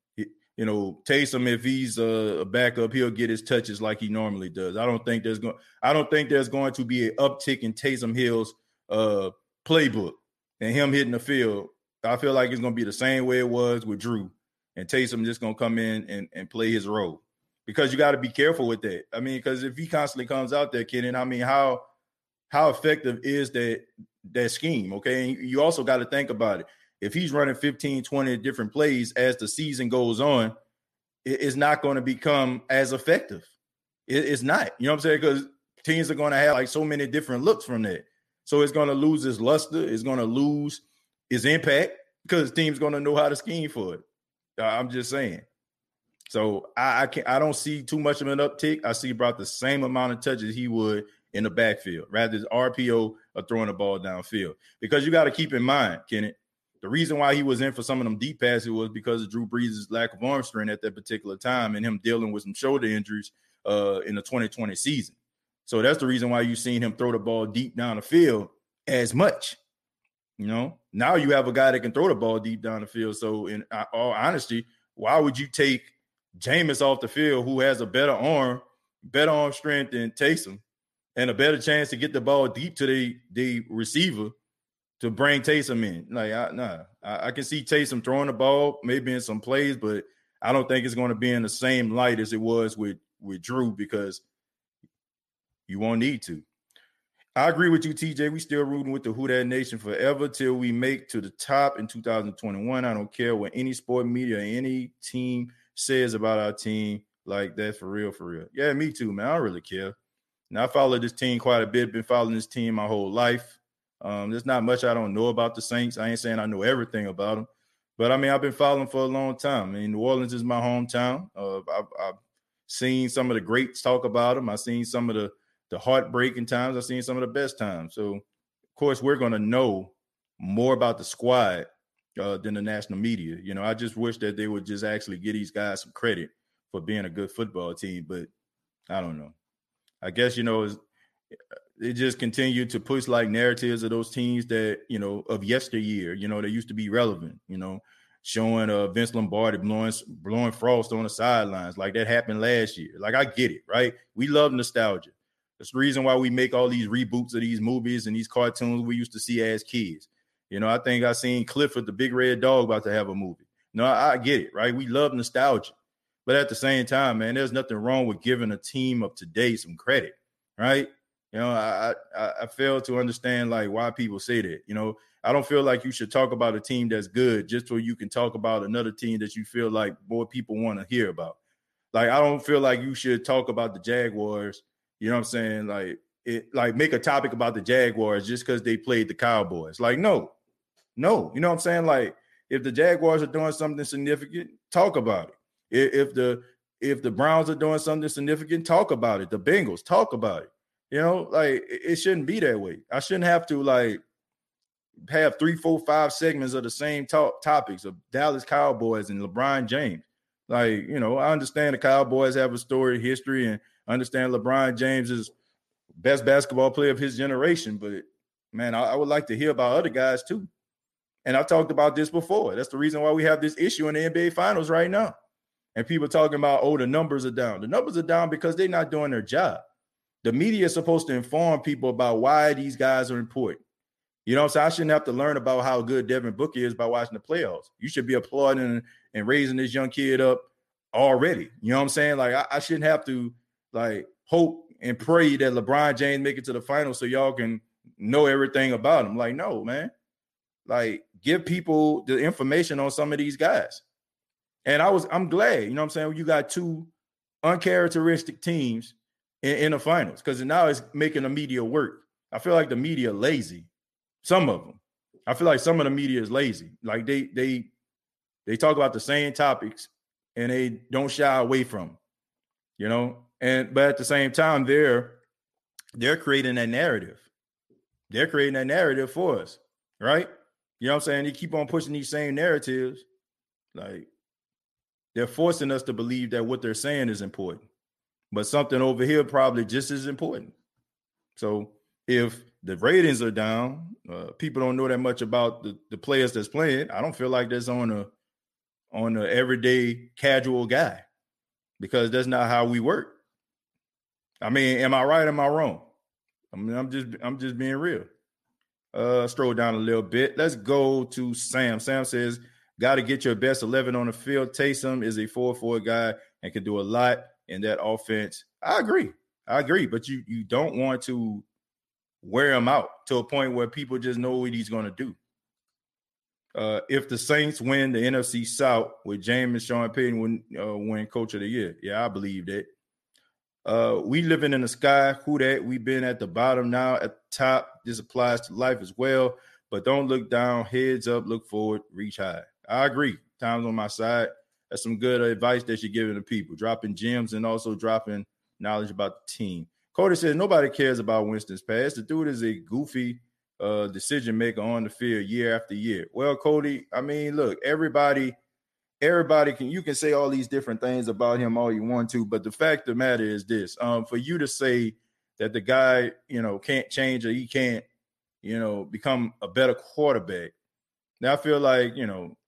you know, Taysom, if he's a, backup, he'll get his touches like he normally does. I don't think there's going. I don't think there's going to be an uptick in Taysom Hill's uh, playbook and him hitting the field. I feel like it's going to be the same way it was with Drew, and Taysom just going to come in and, and play his role because you got to be careful with that. I mean, because if he constantly comes out there, kidding, I mean, how how effective is that that scheme? Okay, and you also got to think about it. If he's running 15, 20 different plays as the season goes on, it's not going to become as effective. it's not. You know what I'm saying? Because teams are going to have like so many different looks from that. So it's going to lose its luster. It's going to lose its impact because team's going to know how to scheme for it. Uh, I'm just saying. So I, I can I don't see too much of an uptick. I see about the same amount of touches he would in the backfield, rather than RPO or throwing the ball downfield. Because you got to keep in mind, Kenneth, the reason why he was in for some of them deep passes was because of Drew Brees' lack of arm strength at that particular time and him dealing with some shoulder injuries uh, in the 2020 season. So that's the reason why you've seen him throw the ball deep down the field as much. You know, now you have a guy that can throw the ball deep down the field. So, in all honesty, why would you take Jameis off the field, who has a better arm, better arm strength than Taysom, and a better chance to get the ball deep to the the receiver to bring Taysom in? Like, I, nah, I, I can see Taysom throwing the ball maybe in some plays, but I don't think it's going to be in the same light as it was with with Drew because you won't need to. I agree with you, TJ. We still rooting with the Who That Nation forever till we make to the top in 2021. I don't care what any sport media, any team says about our team. Like that for real, for real. Yeah, me too, man. I don't really care. Now I follow this team quite a bit. Been following this team my whole life. Um, there's not much I don't know about the Saints. I ain't saying I know everything about them, but I mean I've been following for a long time. I mean New Orleans is my hometown. Uh, I've, I've seen some of the greats talk about them. I've seen some of the the heartbreaking times. I've seen some of the best times. So, of course, we're going to know more about the squad uh, than the national media. You know, I just wish that they would just actually give these guys some credit for being a good football team. But I don't know. I guess you know they just continue to push like narratives of those teams that you know of yesteryear. You know, they used to be relevant. You know, showing uh Vince Lombardi blowing blowing frost on the sidelines like that happened last year. Like I get it, right? We love nostalgia. That's the reason why we make all these reboots of these movies and these cartoons we used to see as kids. You know, I think I seen Clifford the Big Red Dog about to have a movie. No, I, I get it, right? We love nostalgia. But at the same time, man, there's nothing wrong with giving a team of today some credit, right? You know, I, I I fail to understand like why people say that. You know, I don't feel like you should talk about a team that's good just so you can talk about another team that you feel like more people want to hear about. Like I don't feel like you should talk about the Jaguars you know what I'm saying? Like it like make a topic about the Jaguars just because they played the Cowboys. Like, no, no, you know what I'm saying? Like, if the Jaguars are doing something significant, talk about it. If the if the Browns are doing something significant, talk about it. The Bengals, talk about it. You know, like it shouldn't be that way. I shouldn't have to like have three, four, five segments of the same talk topics of Dallas Cowboys and LeBron James. Like, you know, I understand the Cowboys have a story history and understand LeBron James is best basketball player of his generation, but man, I, I would like to hear about other guys too. And I've talked about this before. That's the reason why we have this issue in the NBA finals right now. And people talking about, oh, the numbers are down. The numbers are down because they're not doing their job. The media is supposed to inform people about why these guys are important. You know, so I shouldn't have to learn about how good Devin Booker is by watching the playoffs. You should be applauding and, raising this young kid up already. You know what I'm saying? Like I, I shouldn't have to like hope and pray that LeBron James make it to the final so y'all can know everything about him. Like, no, man. Like, give people the information on some of these guys. And I was, I'm glad, you know what I'm saying? You got two uncharacteristic teams in, in the finals because now it's making the media work. I feel like the media lazy. Some of them. I feel like some of the media is lazy. Like they they they talk about the same topics and they don't shy away from them. You know, and but at the same time, they're they're creating that narrative. They're creating that narrative for us, right? You know what I'm saying? They keep on pushing these same narratives. Like they're forcing us to believe that what they're saying is important. But something over here probably just as important. So if the ratings are down, uh, people don't know that much about the, the players that's playing. I don't feel like that's on a on a everyday casual guy because that's not how we work. I mean, am I right? Am I wrong? I mean, I'm just I'm just being real. Uh stroll down a little bit. Let's go to Sam. Sam says, got to get your best 11 on the field. Taysom is a 4-4 guy and can do a lot in that offense. I agree. I agree, but you you don't want to wear him out to a point where people just know what he's going to do. Uh, if the Saints win the NFC South with James and Sean Payton win, uh, win Coach of the Year, yeah, I believe that. Uh, we living in the sky. Who that? We've been at the bottom now, at the top. This applies to life as well. But don't look down. Heads up. Look forward. Reach high. I agree. Time's on my side. That's some good advice that you're giving to people. Dropping gems and also dropping knowledge about the team. Cody says nobody cares about Winston's past. The dude is a goofy uh, decision maker on the field year after year. Well, Cody, I mean, look, everybody, everybody can you can say all these different things about him all you want to, but the fact of the matter is this: um, for you to say that the guy, you know, can't change or he can't, you know, become a better quarterback. Now I feel like, you know,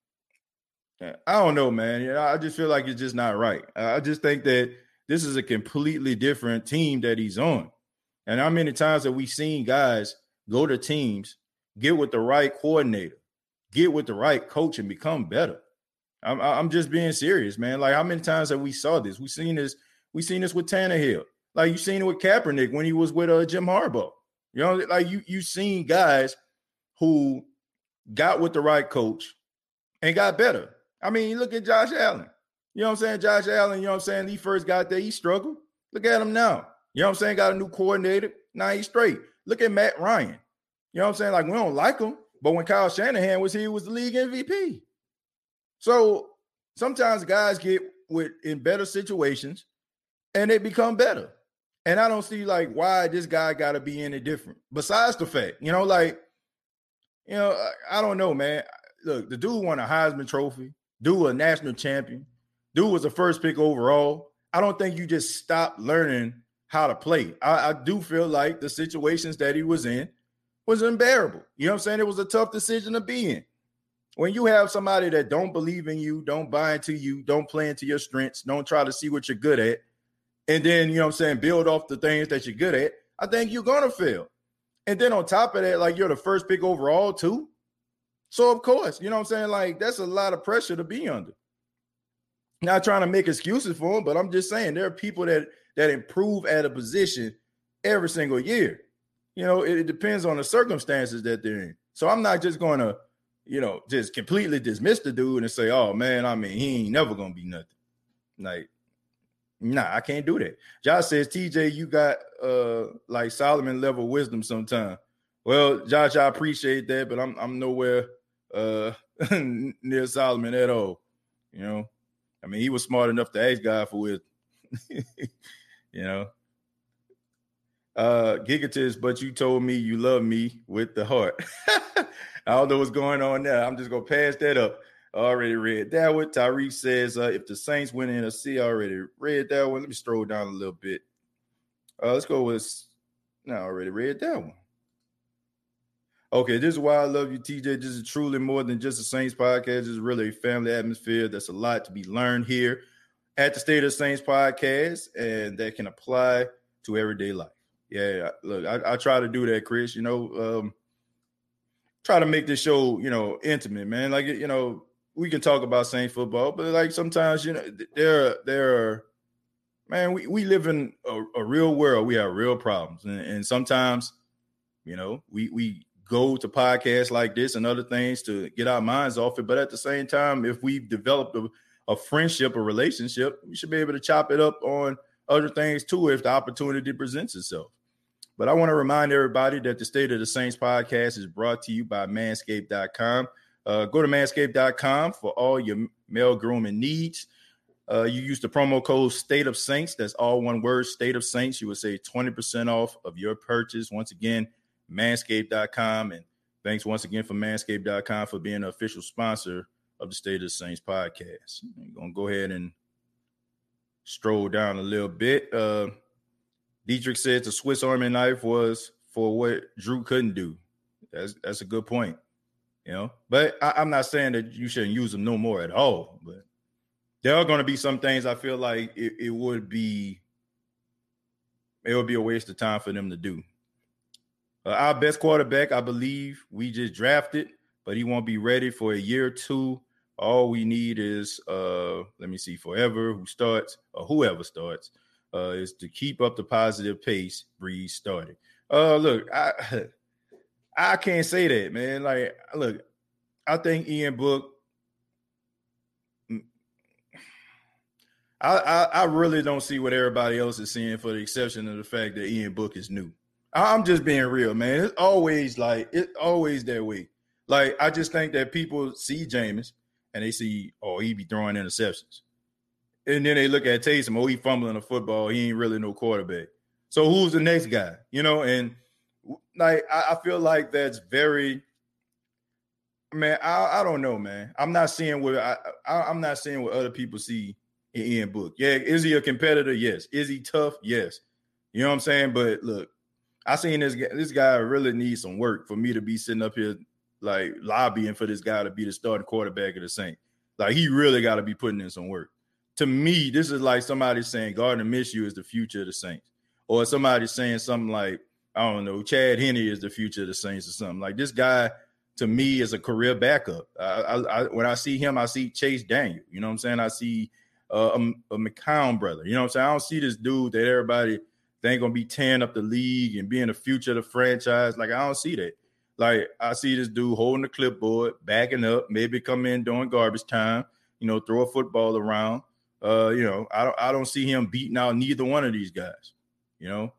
I don't know, man. You know, I just feel like it's just not right. I just think that this is a completely different team that he's on. And how many times have we seen guys go to teams, get with the right coordinator, get with the right coach, and become better? I'm, I'm just being serious, man. Like how many times have we saw this? We seen this. We seen this with Tannehill. Like you seen it with Kaepernick when he was with uh, Jim Harbaugh. You know, like you you seen guys who got with the right coach and got better. I mean, look at Josh Allen. You know what I'm saying? Josh Allen, you know what I'm saying? He first got there, he struggled. Look at him now. You know what I'm saying? Got a new coordinator. Now he's straight. Look at Matt Ryan. You know what I'm saying? Like, we don't like him, but when Kyle Shanahan was here, he was the league MVP. So sometimes guys get with in better situations and they become better. And I don't see like why this guy got to be any different. Besides the fact, you know, like, you know, I don't know, man. Look, the dude won a Heisman Trophy, dude a national champion, dude was the first pick overall. I don't think you just stop learning how to play. I, I do feel like the situations that he was in was unbearable. You know what I'm saying? It was a tough decision to be in. When you have somebody that don't believe in you, don't buy into you, don't play into your strengths, don't try to see what you're good at, and then you know what I'm saying, build off the things that you're good at, I think you're gonna fail. And then on top of that, like you're the first pick overall, too. So of course, you know what I'm saying? Like that's a lot of pressure to be under. Not trying to make excuses for him, but I'm just saying there are people that that improve at a position every single year. You know, it, it depends on the circumstances that they're in. So I'm not just going to, you know, just completely dismiss the dude and say, "Oh man, I mean, he ain't never gonna be nothing." Like Nah, I can't do that. Josh says, TJ, you got uh like Solomon level wisdom sometime. Well, Josh, I appreciate that, but I'm I'm nowhere uh near Solomon at all. You know, I mean, he was smart enough to ask God for wisdom. you know. Uh Gigatis, but you told me you love me with the heart. I don't know what's going on there. I'm just gonna pass that up. Already read that one. Tyreek says, uh, if the Saints win in a C, already read that one. Let me scroll down a little bit. Uh, let's go with I already read that one. Okay, this is why I love you, TJ. This is truly more than just a Saints podcast. Is really a family atmosphere. That's a lot to be learned here at the State of Saints podcast, and that can apply to everyday life. Yeah, look, I, I try to do that, Chris. You know, um, try to make this show, you know, intimate, man. Like, you know, we can talk about Saint football, but like sometimes you know there there are man we, we live in a, a real world. We have real problems, and, and, sometimes you know we we go to podcasts like this and other things to get our minds off it. But at the same time, if we've developed a, a friendship, a relationship, we should be able to chop it up on other things too if the opportunity presents itself. But I want to remind everybody that the State of the Saints podcast is brought to you by Manscaped.com. Uh, go to manscaped.com for all your male grooming needs. Uh, you use the promo code State of Saints. That's all one word, State of Saints. You will save 20% off of your purchase. Once again, manscaped.com. And thanks once again for manscaped.com for being an official sponsor of the State of the Saints podcast. I'm going to go ahead and stroll down a little bit. Uh, Dietrich said the Swiss Army knife was for what Drew couldn't do. That's that's a good point you know. But I, am not saying that you shouldn't use them no more at all. But there are going to be some things I feel like it, it would be it would be a waste of time for them to do. Uh, our best quarterback, I believe, we just drafted, but he won't be ready for a year or two. All we need is, uh, let me see, forever who starts or whoever starts, uh, is to keep up the positive pace Brees started. Uh, look, I I can't say that, man. Like, look, I think Ian Book. Mm, I, I, I really don't see what everybody else is seeing, for the exception of the fact that Ian Book is new. I'm just being real, man. It's always like it's always that way. Like I just think that people see Jameis and they see, oh, he be throwing interceptions, and then they look at Taysom, oh, he fumbling a football. He ain't really no quarterback. So who's the next guy? You know, and like I, I feel like that's very man, I, I don't know, man. I'm not seeing what I, I am not seeing what other people see in Ian Book. Yeah, is he a competitor? Yes. Is he tough? Yes. You know what I'm saying? But look, I seen this guy, this guy really needs some work for me to be sitting up here like lobbying for this guy to be the starting quarterback of the Saints. Like he really got to be putting in some work. To me, this is like somebody saying Gardner Minshew is the future of the Saints, or somebody saying something like I don't know, Chad Henne is the future of the Saints or something. Like this guy to me is a career backup. I, I, I, when I see him, I see Chase Daniel. You know what I'm saying? I see uh, a, a McCown brother. You know what I'm saying? I don't see this dude that everybody think gonna be tearing up the league and being the future of the franchise. Like I don't see that. Like I see this dude holding the clipboard, backing up, maybe come in during garbage time. You know, throw a football around. Uh, you know, I don't I don't see him beating out neither one of these guys. You know,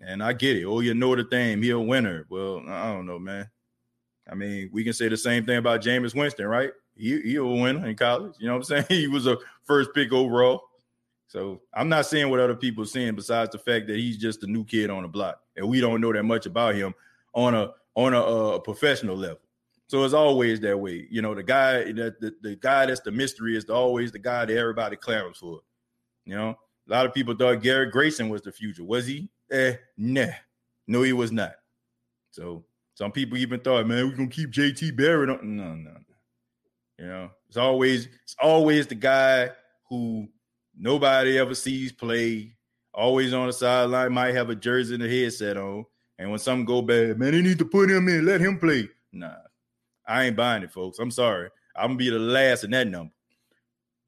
and I get it. Oh, you know the thing, he a winner. Well, I don't know, man. I mean, we can say the same thing about Jameis Winston, right? He, he a winner in college. You know what I'm saying? He was a first pick overall. So I'm not seeing what other people are seeing besides the fact that he's just a new kid on the block, and we don't know that much about him on a on a, a professional level. So it's always that way. You know, the guy that the, the guy that's the mystery is the, always the guy that everybody clamors for. You know, a lot of people thought Garrett Grayson was the future. Was he? Eh, nah. No, he was not. So some people even thought, man, we're gonna keep JT Barrett on. No, no, no. You know, it's always it's always the guy who nobody ever sees play, always on the sideline, might have a jersey and a headset on. And when something go bad, man, they need to put him in, let him play. Nah, I ain't buying it, folks. I'm sorry. I'm gonna be the last in that number.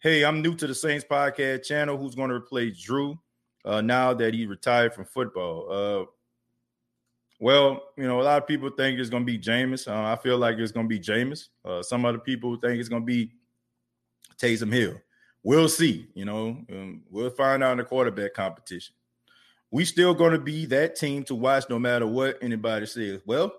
Hey, I'm new to the Saints podcast channel. Who's going to replace Drew uh, now that he retired from football? Uh, well, you know, a lot of people think it's going to be Jameis. Uh, I feel like it's going to be Jameis. Uh, some other people think it's going to be Taysom Hill. We'll see. You know, um, we'll find out in the quarterback competition. We still going to be that team to watch no matter what anybody says. Well,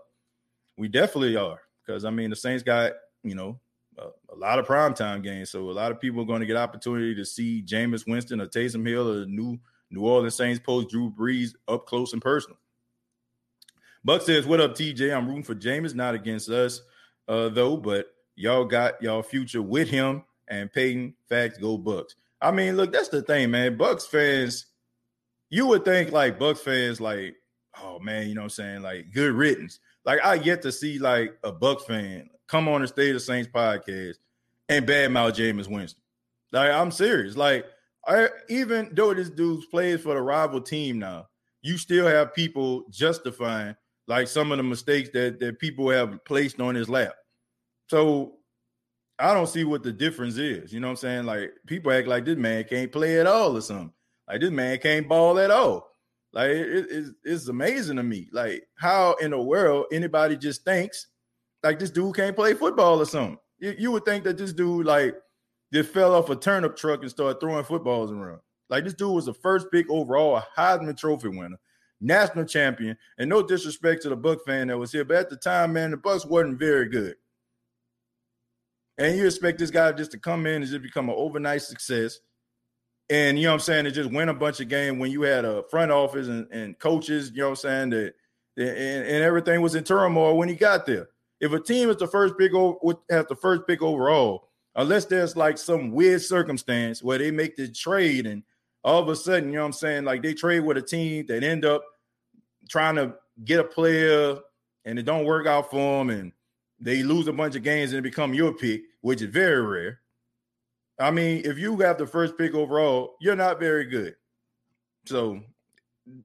we definitely are because I mean the Saints got you know a, a lot of primetime games, so a lot of people are going to get opportunity to see Jameis Winston or Taysom Hill or the new New Orleans Saints post Drew Brees up close and personal. Buck says, "What up, TJ? I'm rooting for Jameis, not against us, uh, though. But y'all got y'all future with him and Payton. Facts, go Bucks. I mean, look, that's the thing, man. Bucks fans, you would think like Bucks fans, like, oh man, you know what I'm saying, like good riddance. Like I get to see like a Bucks fan come on the State of Saints podcast and badmouth Jameis Winston. Like I'm serious. Like I even though this dude's plays for the rival team now, you still have people justifying like some of the mistakes that that people have placed on his lap. So I don't see what the difference is. You know what I'm saying? Like people act like this man can't play at all or something. Like this man can't ball at all. Like it, it, it's amazing to me. Like how in the world anybody just thinks like this dude can't play football or something. You, you would think that this dude like just fell off a turnip truck and started throwing footballs around. Like this dude was the first pick overall, a Heisman Trophy winner national champion. And no disrespect to the Buck fan that was here, but at the time, man, the Bucks wasn't very good. And you expect this guy just to come in and just become an overnight success. And you know what I'm saying, to just win a bunch of games when you had a front office and, and coaches, you know what I'm saying, that and, and, everything was in turmoil when he got there. If a team is the first pick would have the first pick overall, unless there's like some weird circumstance where they make the trade and all of a sudden, you know what I'm saying, like they trade with a team that end up trying to get a player and it don't work out for them and they lose a bunch of games and become your pick, which is very rare. I mean, if you have the first pick overall, you're not very good. So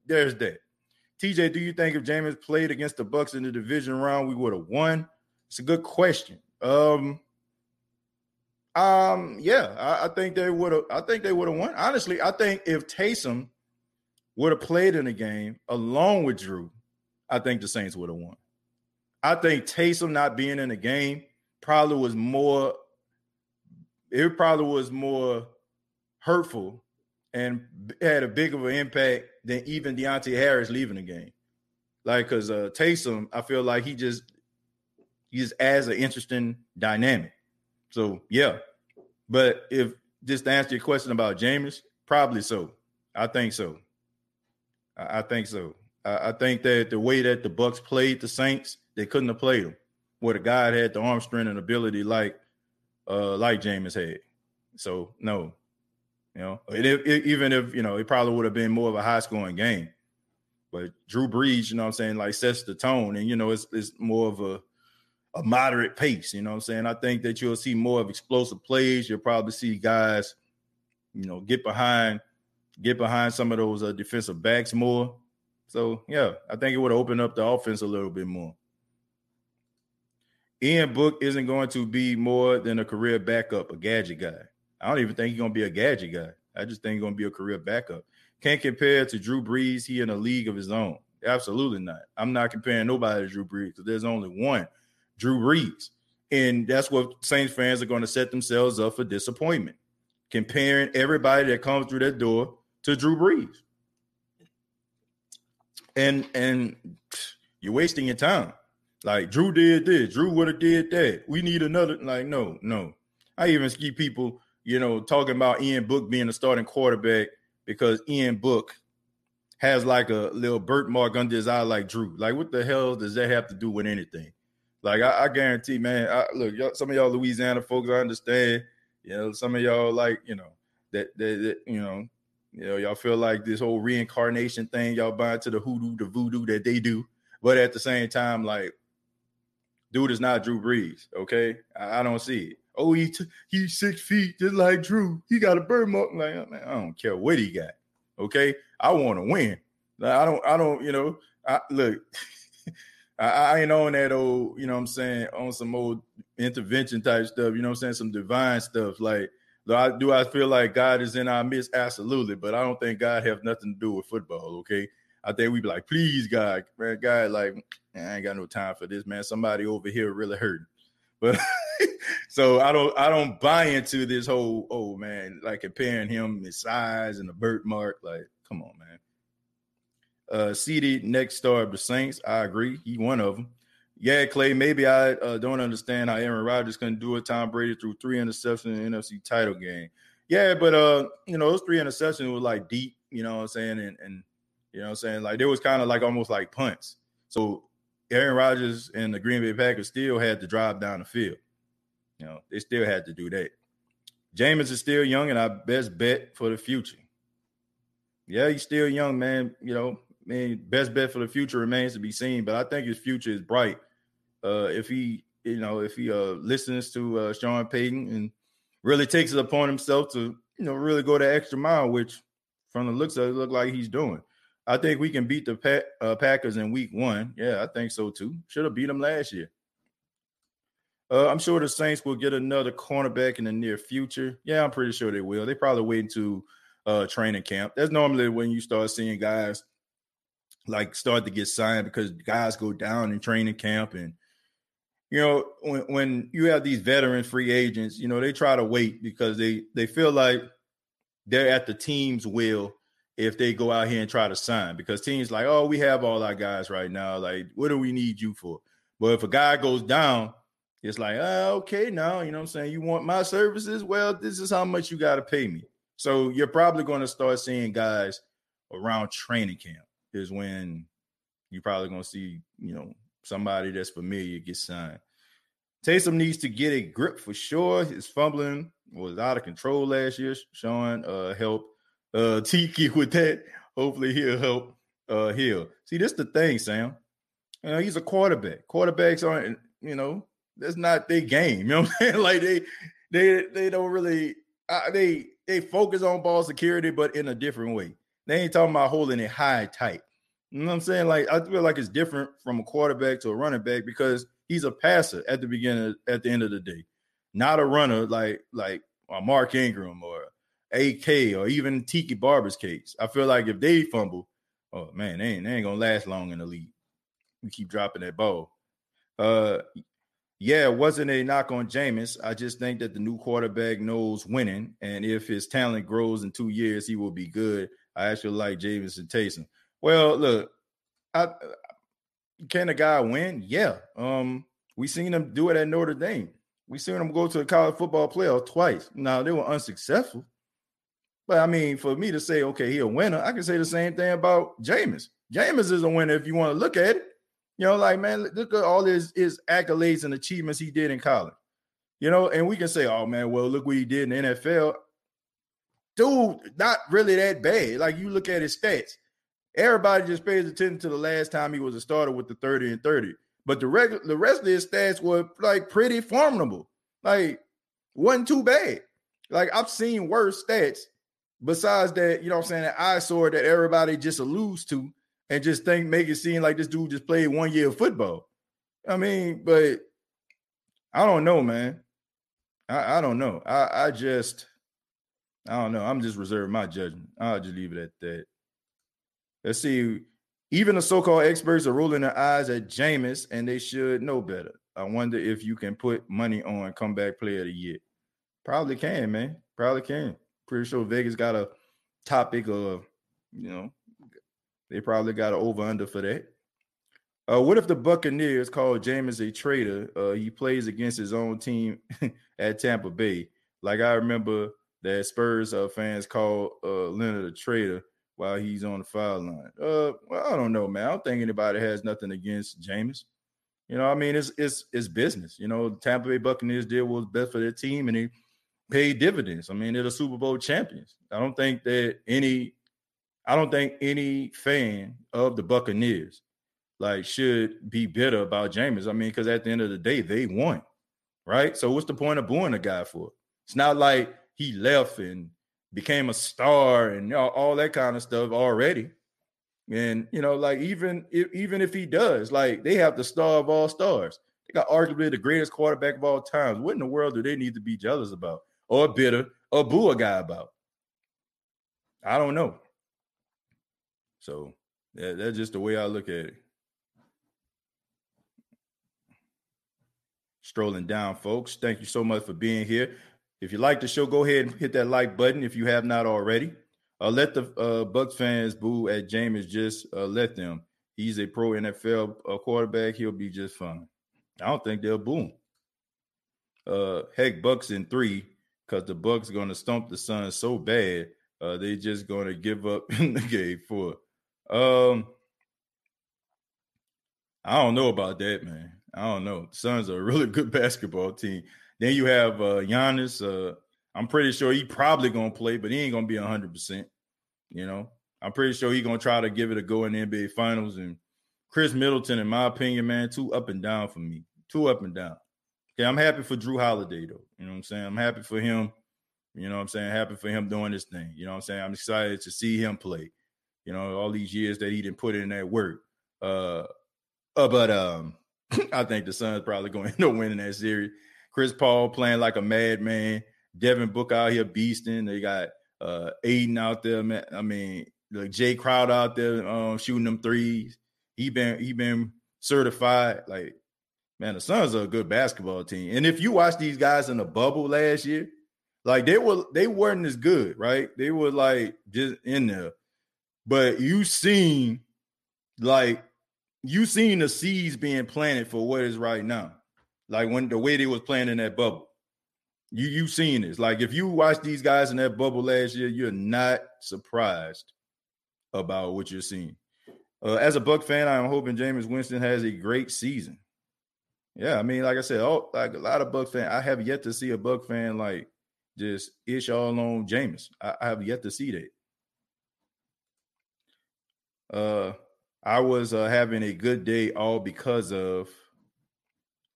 there's that. TJ, do you think if Jameis played against the Bucks in the division round, we would have won? It's a good question. Um, um, yeah, I, I think they would have. I think they would have won. Honestly, I think if Taysom would have played in the game along with Drew, I think the Saints would have won. I think Taysom not being in the game probably was more, it probably was more hurtful and had a big of an impact than even Deonte Harris leaving the game. Like, because uh, Taysom, I feel like he just he just adds an interesting dynamic. So yeah, but if just to answer your question about Jameis, probably so. I think so. I, think so. I, I, think that the way that the Bucks played the Saints, they couldn't have played him. Where the guy had the arm strength and ability like uh like Jameis had. So no, you know, even if you know, it probably would have been more of a high scoring game. But Drew Brees, you know I'm saying, like sets the tone, and you know, it's it's more of a a moderate pace. You know I'm saying? I think that you'll see more of explosive plays. You'll probably see guys, you know, get behind, get behind some of those uh, defensive backs more. So yeah, I think it would open up the offense a little bit more. Ian Book isn't going to be more than a career backup, a gadget guy. I don't even think he's going to be a gadget guy. I just think he's going to be a career backup. Can't compare to Drew Brees. He in a league of his own. Absolutely not. I'm not comparing nobody to Drew Brees because there's only one Drew Brees. And that's what Saints fans are going to set themselves up for disappointment, comparing everybody that comes through that door to Drew Brees. And and you're wasting your time. Like Drew did this, Drew would have did that. We need another. Like no, no. I even see people, you know, talking about Ian Book being a starting quarterback because Ian Book has like a little birthmark under his eye, like Drew. Like, what the hell does that have to do with anything? Like I, I guarantee, man. I, look, some of y'all Louisiana folks, I understand. You know, some of y'all like, you know, that, that, that you know, you know, y'all feel like this whole reincarnation thing, y'all buy into the hoodoo, the voodoo that they do. But at the same time, like, dude is not Drew Brees. Okay, I, I don't see it. Oh, he t- he's six feet, just like Drew. He got a bird mark. Like, I don't care what he got. Okay, I want to win. I don't. I don't. You know. I look. I, I, ain't on that old, you know what I'm saying, on some old intervention type stuff, you know what I'm saying, some divine stuff. Like, do I, do I feel like God is in our midst? Absolutely. But I don't think God has nothing to do with football, okay? I think we'd be like, please, God, man, God, like, I ain't got no time for this, man. Somebody over here really hurting. But so I don't I don't buy into this whole, oh man, like comparing him his size and the birthmark. Like, come on, man. Uh, CD next star of the Saints. I agree. He one of them. Yeah, Clay. Maybe I uh, don't understand how Aaron Rodgers couldn't do it. Tom Brady threw three interceptions in the NFC title game. Yeah, but uh, you know, those three interceptions were like deep. You know what I'm saying? And and you know what I'm saying? Like there was kind of like almost like punts. So Aaron Rodgers and the Green Bay Packers still had to drive down the field. You know, they still had to do that. Jameis is still young and our best bet for the future. Yeah, he's still young, man. You know, I mean, best bet for the future remains to be seen, but I think his future is bright. Uh, if he, you know, if he uh, listens to uh, Sean Payton and really takes it upon himself to, you know, really go the extra mile, which from the looks of it, look like he's doing. I think we can beat the uh, Packers in week one. Yeah, I think so too. Should have beat them last year. Uh, I'm sure the Saints will get another cornerback in the near future. Yeah, I'm pretty sure they will. They probably wait to uh, training camp. That's normally when you start seeing guys – like start to get signed because guys go down in training camp and you know when, when you have these veteran free agents you know they try to wait because they they feel like they're at the team's will if they go out here and try to sign because teams like oh we have all our guys right now like what do we need you for but if a guy goes down it's like oh, okay now you know i'm saying you want my services well this is how much you got to pay me so you're probably going to start seeing guys around training camp is when you're probably going to see, you know, somebody that's familiar get signed. Taysom needs to get a grip for sure. His fumbling was out of control last year. showing uh help uh Tiki with that. Hopefully he'll help uh heal. See, this the thing, Sam. You know, he's a quarterback. Quarterbacks aren't, you know, that's not their game. You know what I'm saying? like they they they don't really uh, they they focus on ball security, but in a different way. They ain't talking about holding it high tight. You know what I'm saying? Like I feel like it's different from a quarterback to a running back because he's a passer at the beginning, at the end of the day, not a runner like like a Mark Ingram or AK or even Tiki Barber's case. I feel like if they fumble, oh man, they ain't, they ain't gonna last long in the league. We keep dropping that ball. Uh, yeah, it wasn't a knock on Jameis. I just think that the new quarterback knows winning, and if his talent grows in two years, he will be good. I actually like Jameis and Taysom. Well, look, I, can a guy win? Yeah. Um, we seen him do it at Notre Dame. We seen him go to the college football playoff twice. Now they were unsuccessful, But I mean, for me to say, okay, he a winner, I can say the same thing about Jameis. Jameis is a winner if you want to look at it. You know, like man, look at all his his accolades and achievements he did in college. You know, and we can say, oh man, well, look what he did in the NFL. Dude, not really that bad. Like you look at his stats. Everybody just pays attention to the last time he was a starter with the 30 and 30. But the regular the rest of his stats were like pretty formidable. Like, wasn't too bad. Like I've seen worse stats besides that, you know what I'm saying, that eyesore that everybody just alludes to and just think make it seem like this dude just played one year of football. I mean, but I don't know, man. I, I don't know. I, I just I don't know. I'm just reserving my judgment. I'll just leave it at that. Let's see. Even the so-called experts are rolling their eyes at Jameis, and they should know better. I wonder if you can put money on comeback player of the year. Probably can, man. Probably can. Pretty sure Vegas got a topic of, you know, they probably got an over under for that. Uh, what if the Buccaneers call Jameis a traitor? Uh, he plays against his own team at Tampa Bay. Like I remember that Spurs uh, fans called uh, Leonard a traitor while he's on the foul line. Uh, well, I don't know, man. I don't think anybody has nothing against Jameis. You know, I mean, it's it's it's business. You know, Tampa Bay Buccaneers did what was best for their team, and they paid dividends. I mean, they're the Super Bowl champions. I don't think that any, I don't think any fan of the Buccaneers like should be bitter about Jameis. I mean, because at the end of the day, they won, right? So what's the point of booing a guy for? It's not like he left and became a star and all, all that kind of stuff already. And you know, like even if even if he does, like they have the star of all stars. They got arguably the greatest quarterback of all times. What in the world do they need to be jealous about, or bitter, or boo a guy about? I don't know. So that, that's just the way I look at it. Strolling down, folks. Thank you so much for being here. If you like the show, go ahead and hit that like button if you have not already. Uh, let the uh, Bucks fans boo at Jameis. Just uh, let them. He's a pro NFL uh, quarterback. He'll be just fine. I don't think they'll boo him. Uh, heck, Bucks in three because the Bucks going to stump the Suns so bad. Uh, they just going to give up in the game four. Um, I don't know about that, man. I don't know. Suns are a really good basketball team. Then you have uh Giannis. Uh, I'm pretty sure he probably gonna play, but he ain't gonna be hundred percent. You know, I'm pretty sure he gonna try to give it a go in the NBA Finals. And Khris Middleton, in my opinion, man, too up and down for me. Too up and down. Okay, I'm happy for Jrue Holiday though. You know what I'm saying? I'm happy for him. You know what I'm saying? Happy for him doing this thing. You know what I'm saying? I'm excited to see him play. You know, all these years that he didn't put in that work. Uh, uh but um, I think the Suns probably going to end up winning that series. Chris Paul playing like a madman. Devin Book out here beasting. They got uh Ayton out there, man. I mean, like Jae Crowder out there um, shooting them threes. He been he been certified. Like, man, the Suns are a good basketball team. And if you watch these guys in the bubble last year, like they were they weren't as good, right? They were like just in there. But you seen like you seen the seeds being planted for what is right now. Like when the way they was playing in that bubble. You you seen this. Like if you watch these guys in that bubble last year, you're not surprised about what you're seeing. Uh, as a Buck fan, I'm hoping Jameis Winston has a great season. Yeah, I mean, like I said, oh, like a lot of Buck fan, I have yet to see a Buck fan like just ish all on Jameis. I, I have yet to see that. Uh, I was uh, having a good day all because of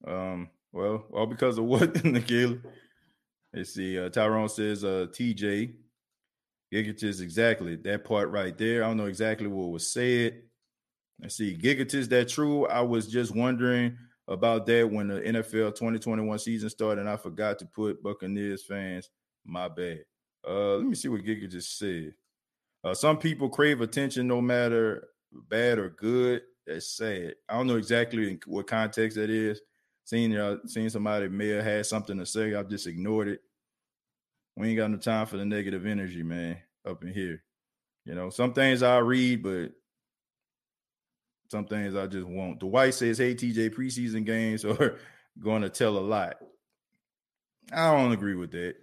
um, well, all because of what, Nikhil? Let's see. Uh, Tyrone says, uh, TJ, Gigatis, exactly that part right there. I don't know exactly what was said. Let's see. Gigatis, that true? I was just wondering about that when the NFL 2021 season started, and I forgot to put Buccaneers fans. My bad. Uh, let me see what Giga just said. Uh, some people crave attention no matter bad or good. That's sad. I don't know exactly what context that is seen y'all seen somebody may have had something to say. I've just ignored it. We ain't got no time for the negative energy, man, up in here. You know, some things I read, but some things I just won't. White says, hey, TJ, preseason games are going to tell a lot. I don't agree with that.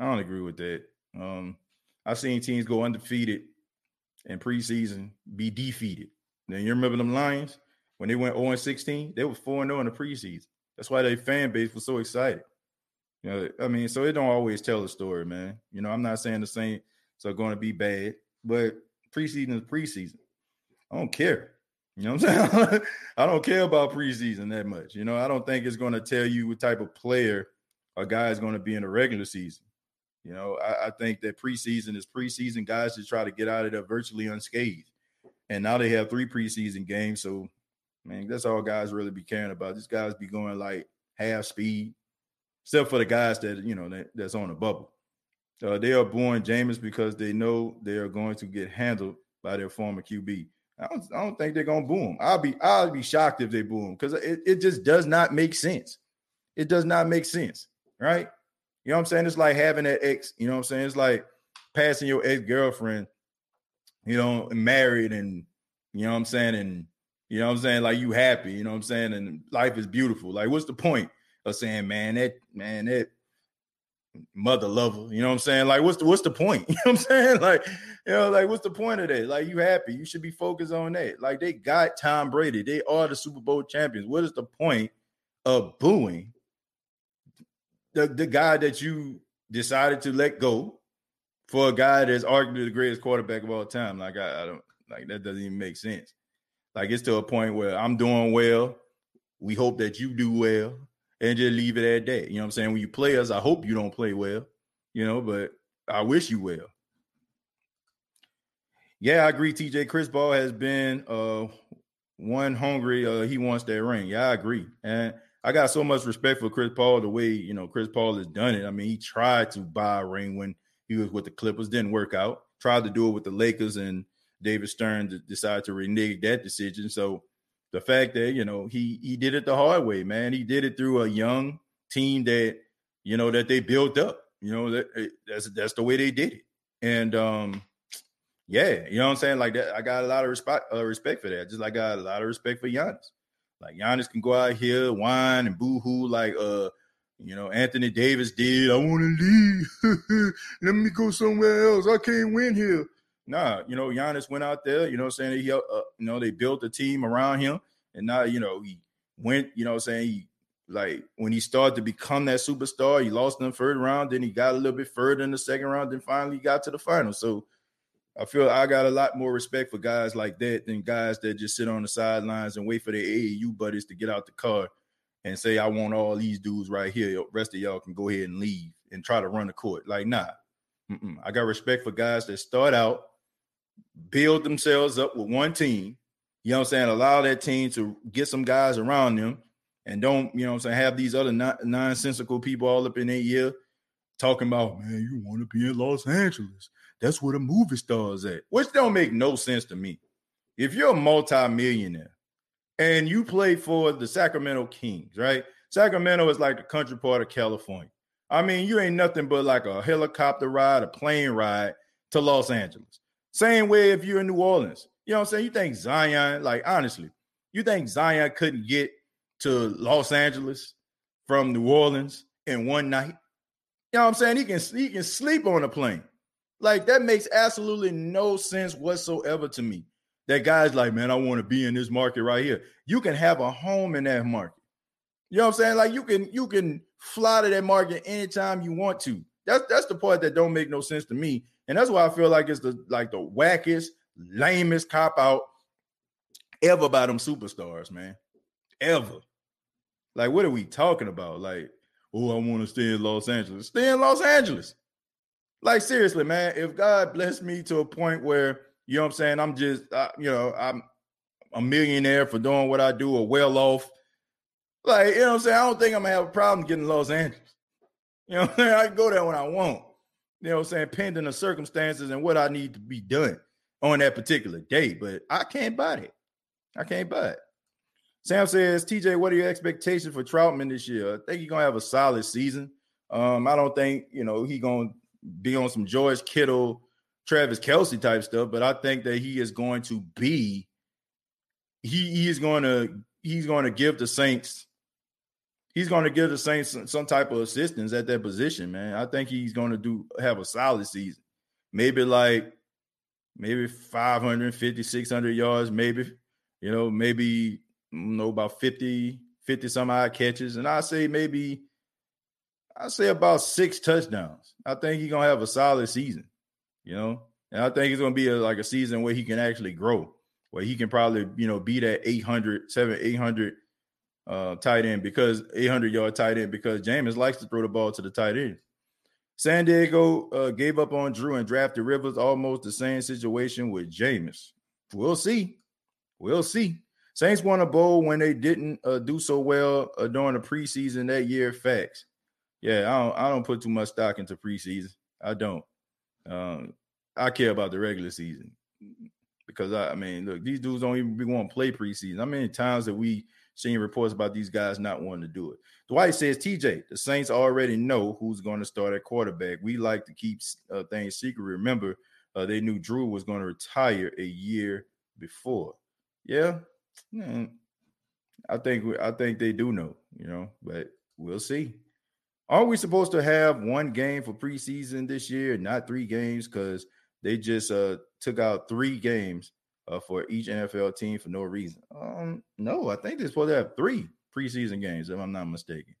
I don't agree with that. Um, I've seen teams go undefeated in preseason, be defeated. Now you remember them Lions when they went 0 and 16, they were 4 0 in the preseason. That's why their fan base was so excited. You know, I mean, so it don't always tell the story, man. You know, I'm not saying the same so going to be bad, but preseason is preseason. I don't care. You know what I'm saying? I don't care about preseason that much. You know, I don't think it's going to tell you what type of player a guy is going to be in the regular season. You know, I, I, think that preseason is preseason. Guys just try to get out of there virtually unscathed. And now they have three preseason games. So, man, that's all guys really be caring about. These guys be going like half speed, except for the guys that, you know, that, that's on the bubble. Uh, they are booing Jameis because they know they are going to get handled by their former QB. I don't, I don't think they're gonna boo him. I'll be I'll be shocked if they boo him because it, it just does not make sense. It does not make sense, right? You know what I'm saying? It's like having an ex, you know what I'm saying? It's like passing your ex-girlfriend, you know, married and you know what I'm saying, and you know what I'm saying, like you happy, you know what I'm saying, and life is beautiful. Like, what's the point of saying, man, that man, that mother lover. You know what I'm saying? Like, what's the what's the point? You know what I'm saying? Like, you know, like what's the point of that? Like, you happy? You should be focused on that. Like, they got Tom Brady. They are the Super Bowl champions. What is the point of booing the, the guy that you decided to let go for a guy that's arguably the greatest quarterback of all time? Like, I, I don't like that doesn't even make sense. Like, it's to a point where I'm doing well. We hope that you do well and just leave it at that. You know what I'm saying? When you play us, I hope you don't play well, you know, but I wish you well. Yeah, I agree. TJ Chris Paul has been uh one hungry. Uh, he wants that ring. Yeah, I agree. And I got so much respect for Chris Paul, the way you know Chris Paul has done it. I mean, he tried to buy a ring when he was with the Clippers, didn't work out. Tried to do it with the Lakers, and David Stern decided to renege that decision. So the fact that you know he he did it the hard way, man. He did it through a young team that you know that they built up. You know that eh, that's that's the way they did it, and um, yeah, you know what I'm saying. Like that, I got a lot of respect uh, respect for that. Just like I got a lot of respect for Giannis. Like Giannis can go out here, whine and boo hoo, like uh, you know Anthony Davis did. I want to leave. Let me go somewhere else. I can't win here. Nah, you know, Giannis went out there, you know I'm saying? He, uh, you know, they built a team around him. And now, you know, he went, you know saying? He, like, when he started to become that superstar, he lost in the third round. Then he got a little bit further in the second round. Then finally got to the final. So I feel I got a lot more respect for guys like that than guys that just sit on the sidelines and wait for their AAU buddies to get out the car and say, I want all these dudes right here. The rest of y'all can go ahead and leave and try to run the court. Like, nah. Mm-mm. I got respect for guys that start out build themselves up with one team. You know what I'm saying? Allow that team to get some guys around them and don't, you know what I'm saying, have these other non- nonsensical people all up in their ear talking about, man, you want to be in Los Angeles. That's where the movie stars at, which don't make no sense to me. If you're a multimillionaire and you play for the Sacramento Kings, right? Sacramento is like the country part of California. I mean, you ain't nothing but like a helicopter ride, a plane ride to Los Angeles. Same way if you're in New Orleans. You know what I'm saying? You think Zion, like honestly, you think Zion couldn't get to Los Angeles from New Orleans in one night? You know what I'm saying? He can he can sleep on a plane. Like that makes absolutely no sense whatsoever to me. That guy's like, man, I want to be in this market right here. You can have a home in that market. You know what I'm saying? Like you can you can fly to that market anytime you want to. That's that's the part that don't make no sense to me. And that's why I feel like it's the like the wackest, lamest cop out ever by them superstars, man. Ever. Like, what are we talking about? Like, oh, I want to stay in Los Angeles. Stay in Los Angeles. Like, seriously, man. If God bless me to a point where, you know what I'm saying, I'm just, you know, I'm a millionaire for doing what I do or well off. Like, you know what I'm saying? I don't think I'm gonna have a problem getting Los Angeles. You know what I'm saying? I can go there when I want you know what I'm saying, pending the circumstances and what I need to be done on that particular day. But I can't buy it. I can't buy it. Sam says, TJ, what are your expectations for Trautman this year? I think he's gonna have a solid season. Um, I don't think you know he's gonna be on some George Kittle, Travis Kelce type stuff, but I think that he is going to be he, he is to he's to give the Saints he's going to give the Saints some, some type of assistance at that position, man. I think he's going to do have a solid season. maybe like maybe 550, 600 yards, maybe, you know, maybe, you know, about 50, 50 some odd catches. And I say maybe, I say about six touchdowns. I think he's going to have a solid season, you know, and I think it's going to be a, like a season where he can actually grow, where he can probably, you know, be that 800, 7, 800 uh, tight end because 800 yard tight end because Jameis likes to throw the ball to the tight end. San Diego uh, gave up on Drew and drafted Rivers. Almost the same situation with Jameis. We'll see. We'll see. Saints won a bowl when they didn't uh, do so well uh, during the preseason that year. Facts. Yeah, I don't. I don't put too much stock into preseason. I don't. Um, I care about the regular season because I, I mean, look, these dudes don't even be want to play preseason. How many times that we seeing reports about these guys not wanting to do it. Dwight says, TJ, the Saints already know who's going to start at quarterback. We like to keep uh, things secret. Remember, uh, they knew Drew was going to retire a year before. Yeah, mm, I think I think they do know, you know, but we'll see. Are we supposed to have one game for preseason this year, not three games? Because they just uh, took out three games uh, for each NFL team for no reason. Um, no, I think they're supposed to have three preseason games, if I'm not mistaken.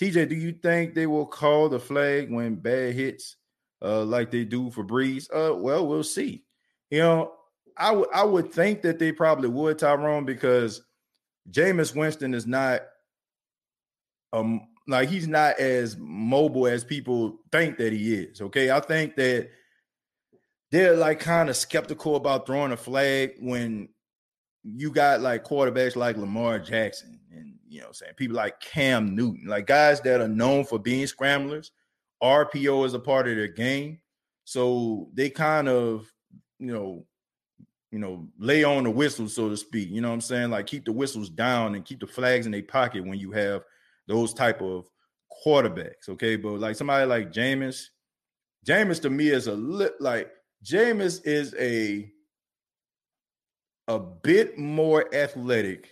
TJ, do you think they will call the flag when bad hits uh, like they do for Brees? Uh, well, we'll see. You know, I would I would think that they probably would, Tyrone, because Jameis Winston is not um like he's not as mobile as people think that he is. Okay. I think that they're like kind of skeptical about throwing a flag when you got like quarterbacks like Lamar Jackson and you know saying people like Cam Newton, like guys that are known for being scramblers. RPO is a part of their game. So they kind of, you know, you know, lay on the whistle, so to speak. You know what I'm saying? Like keep the whistles down and keep the flags in their pocket when you have those type of quarterbacks. Okay. But like somebody like Jameis, Jameis to me is a lit like Jameis is a a bit more athletic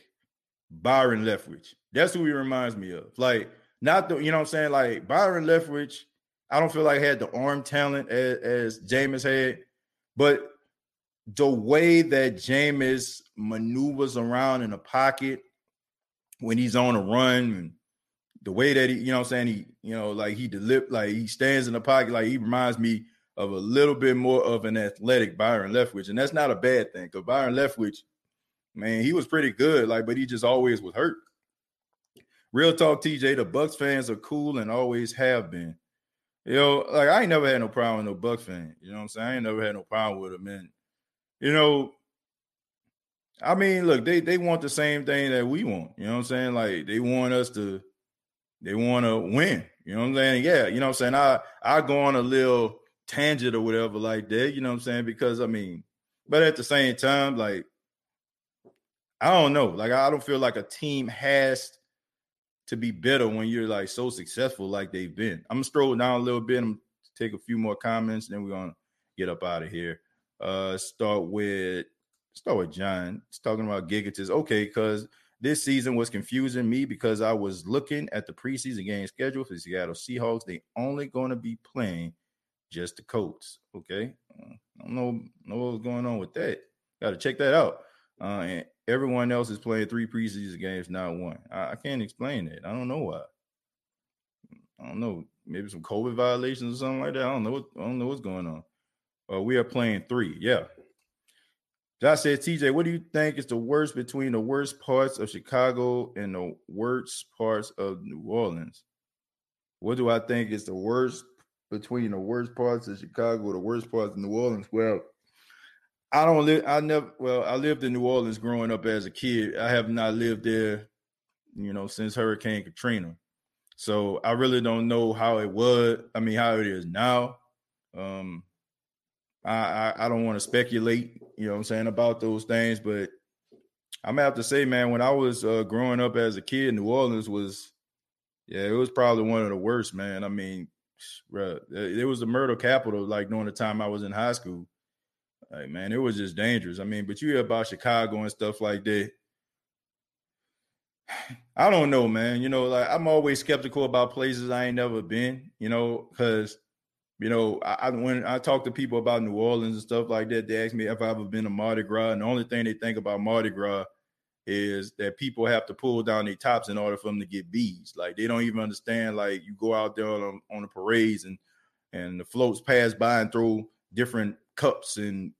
Byron Leftwich. That's who he reminds me of. Like, not the, you know what I'm saying? Like Byron Leftwich, I don't feel like had the arm talent as, as Jameis had, but the way that Jameis maneuvers around in the pocket when he's on a run and the way that he, you know what I'm saying, he, you know, like he deliver like he stands in the pocket, like he reminds me of a little bit more of an athletic Byron Leftwich, and that's not a bad thing because Byron Leftwich, man, he was pretty good, like, but he just always was hurt. Real talk, TJ, the Bucks fans are cool and always have been. You know, like I ain't never had no problem with no Bucks fan. You know what I'm saying? I ain't never had no problem with them. And you know, I mean, look, they they want the same thing that we want. You know what I'm saying? Like they want us to, they want to win. You know what I'm saying? Yeah, you know what I'm saying? I I go on a little tangent or whatever like that. You know what I'm saying? Because I mean, but at the same time, like I don't know. Like I don't feel like a team has to be better when you're like so successful like they've been. I'm gonna scroll down a little bit. I'm take a few more comments, and then we're gonna get up out of here. Uh start with start with John. He's talking about gigatis. Okay, because this season was confusing me because I was looking at the preseason game schedule for the Seattle Seahawks. They only to be playing just the Colts. Okay, I don't know know what's going on with that. Got to check that out. Uh, and everyone else is playing three preseason games, not one. I, I, can't explain that. I don't know why. I don't know. Maybe some COVID violations or something like that. I don't know. What, I don't know what's going on. Uh, we are playing three. Yeah. Josh said, TJ, what do you think is the worst between the worst parts of Chicago and the worst parts of New Orleans? What do I think is the worst between the worst parts of Chicago, the worst parts of New Orleans. Well, I don't live. I never. Well, I lived in New Orleans growing up as a kid. I have not lived there, you know, since Hurricane Katrina. So I really don't know how it was. I mean, how it is now. Um, I I, I don't want to speculate. You know, I'm saying about those things, but I'm gonna have to say, man, when I was uh, growing up as a kid, New Orleans was, yeah, it was probably one of the worst, man. I mean, bro, it was the murder capital. Like during the time I was in high school, like man, it was just dangerous. I mean, but you hear about Chicago and stuff like that. I don't know, man. You know, like I'm always skeptical about places I ain't never been. You know, because you know, I, when I talk to people about New Orleans and stuff like that, they ask me if I've ever been to Mardi Gras, and the only thing they think about Mardi Gras is that people have to pull down their tops in order for them to get bees. Like they don't even understand. Like you go out there on, um, on the parades and and the floats pass by and throw different cups and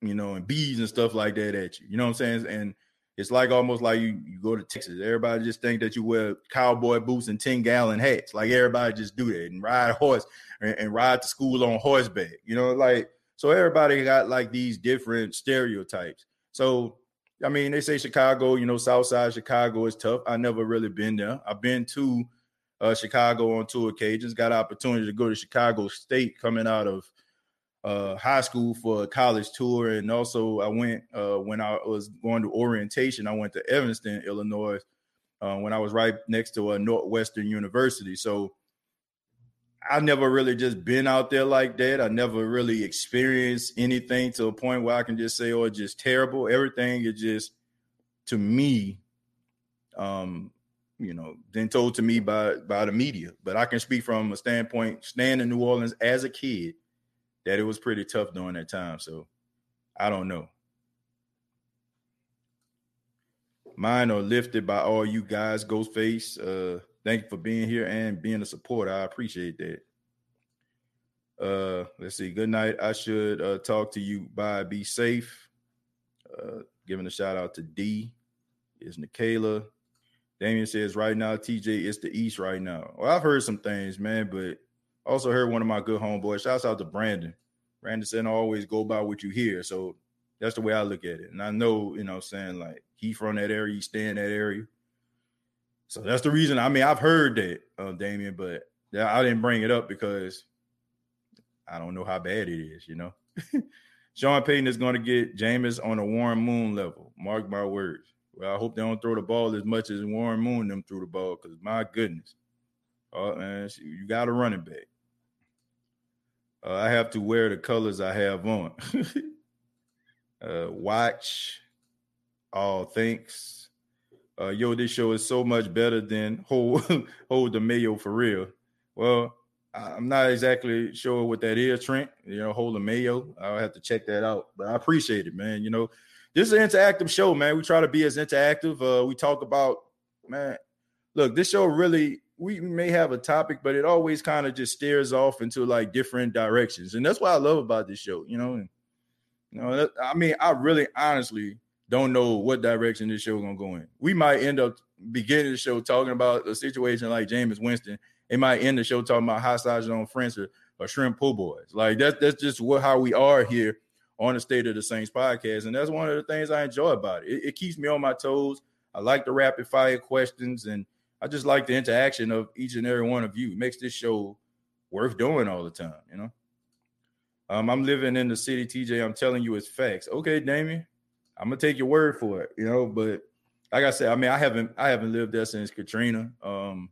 you know and bees and stuff like that at you. You know what I'm saying? And it's like almost like you, you go to Texas. Everybody just think that you wear cowboy boots and 10 gallon hats. Like everybody just do that and ride a horse and, and ride to school on horseback. You know, like so everybody got like these different stereotypes. So I mean, they say Chicago, you know, South Side Chicago is tough. I never really been there. I've been to uh, Chicago on two occasions. Got opportunity to go to Chicago State coming out of uh, high school for a college tour, and also I went uh, when I was going to orientation. I went to Evanston, Illinois, uh, when I was right next to a Northwestern University. So I never really just been out there like that. I never really experienced anything to a point where I can just say, "Oh, it's just terrible." Everything is just to me, um, you know, been told to me by by the media. But I can speak from a standpoint, staying in New Orleans as a kid that it was pretty tough during that time. So I don't know. Mine are lifted by all you guys. Ghostface, uh, thank you for being here and being a supporter. I appreciate that. Uh, let's see. Good night. I should uh, talk to you. Bye. Be safe. Uh, giving a shout out to D. Is Nikayla. Damien says right now, TJ, it's the East right now. Well, I've heard some things, man, but also heard one of my good homeboys. Shouts out to Brandon. Brandon said, always go by what you hear. So that's the way I look at it. And I know, you know, saying like he from that area, he stay in that area. So that's the reason. I mean, I've heard that, uh, Damien, but I didn't bring it up because I don't know how bad it is, you know. Sean Payton is going to get Jameis on a Warren Moon level. Mark my words. Well, I hope they don't throw the ball as much as Warren Moon them threw the ball because my goodness, oh man, you got a running back. Uh, I have to wear the colors I have on. uh, watch. All thanks. Uh, yo, this show is so much better than hold hold the mayo for real. Well, I'm not exactly sure what that is, Trent. You know, hold the mayo. I'll have to check that out. But I appreciate it, man. You know, this is an interactive show, man. We try to be as interactive. Uh, we talk about, man. Look, this show really we may have a topic, but it always kind of just steers off into like different directions, and that's what I love about this show. You know, and, you know, I mean, I really honestly don't know what direction this show is gonna go in. We might end up beginning the show talking about a situation like Jameis Winston. It might end the show talking about hot sausage on French or, or shrimp po' boys. Like that's that's just what how we are here on the State of the Saints podcast, and that's one of the things I enjoy about it. It, it keeps me on my toes. I like the rapid fire questions and I just like the interaction of each and every one of you. It makes this show worth doing all the time, you know. Um, I'm living in the city, TJ. I'm telling you it's facts. Okay, Damien. I'm gonna take your word for it, you know. But like I said, I mean, I haven't I haven't lived there since Katrina. Um,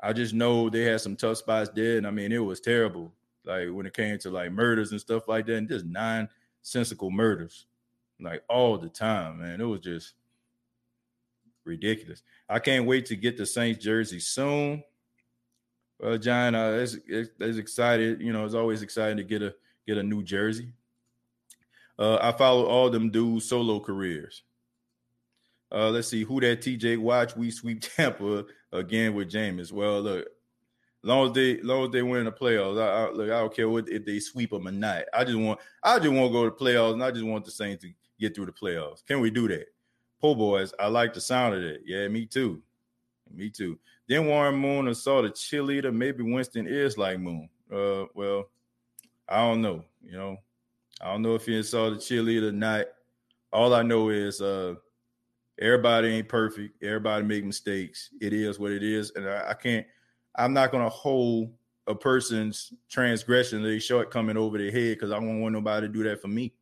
I just know they had some tough spots there, and I mean, it was terrible. Like when it came to like murders and stuff like that, and just nonsensical murders, like all the time, man. It was just ridiculous. I can't wait to get the Saints jersey soon. Well, John, uh, it's, it's excited. You know, it's always exciting to get a get a new jersey. Uh, I follow all them dudes' solo careers. Uh, let's see who that TJ watch. We sweep Tampa again with Jameis. Well, look, long as they long as they win the playoffs, I, I, look, I don't care what if they sweep them or not. I just want I just want to go to the playoffs, and I just want the Saints to get through the playoffs. Can we do that? Po' boys, I like the sound of that. Yeah, me too. Me too. Then Warren Moon saw the cheerleader. Maybe Winston is like Moon. Uh, well, I don't know. You know, I don't know if he saw the cheerleader or not. All I know is uh everybody ain't perfect. Everybody make mistakes. It is what it is. And I, I can't, I'm not gonna hold a person's transgression, they shortcoming over their head because I don't want nobody to do that for me.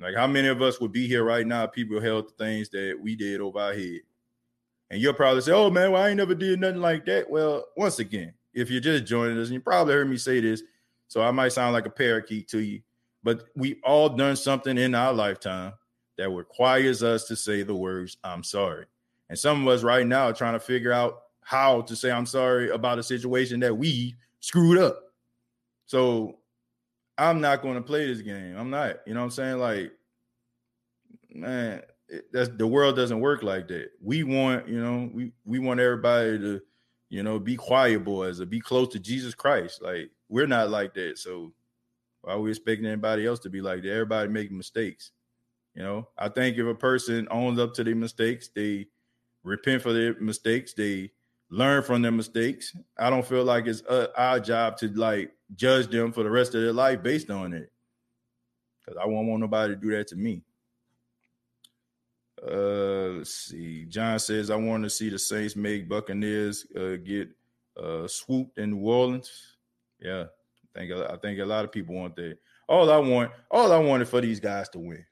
Like, how many of us would be here right now? People held the things that we did over our head. And you'll probably say, Oh man, well, I ain't never did nothing like that. Well, once again, if you're just joining us, and you probably heard me say this, so I might sound like a parakeet to you, but we all done something in our lifetime that requires us to say the words, I'm sorry. And some of us right now are trying to figure out how to say I'm sorry about a situation that we screwed up. So I'm not going to play this game. I'm not. You know what I'm saying? Like, man, it, that's the world doesn't work like that. We want, you know, we we want everybody to, you know, be quiet boys or be close to Jesus Christ. Like, we're not like that. So why are we expecting anybody else to be like that? Everybody making mistakes. You know, I think if a person owns up to their mistakes, they repent for their mistakes, they learn from their mistakes. I don't feel like it's uh, our job to like judge them for the rest of their life based on it. Because I won't want nobody to do that to me. Uh, let's see. John says, I want to see the Saints make Buccaneers uh, get uh, swooped in New Orleans. Yeah, I think I think a lot of people want that. All I want, all I wanted for these guys to win.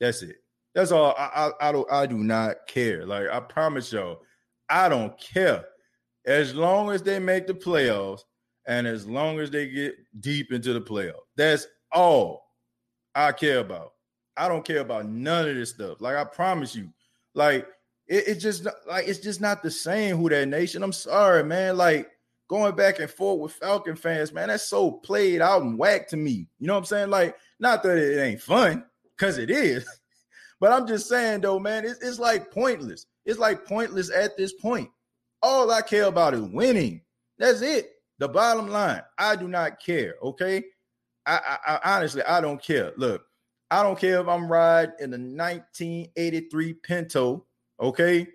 That's it. That's all. I, I, I don't. I do not care. Like I promise y'all, I don't care. As long as they make the playoffs, and as long as they get deep into the playoffs, that's all I care about. I don't care about none of this stuff. Like I promise you, like it, it just like it's just not the same. Who that nation? I'm sorry, man. Like going back and forth with Falcon fans, man, that's so played out and whack to me. You know what I'm saying? Like, not that it ain't fun, because it is. But I'm just saying though, man, it's, it's like pointless. It's like pointless at this point. All I care about is winning. That's it. The bottom line. I do not care. Okay. I, I, I honestly I don't care. Look, I don't care if I'm riding in the 1983 Pinto. Okay.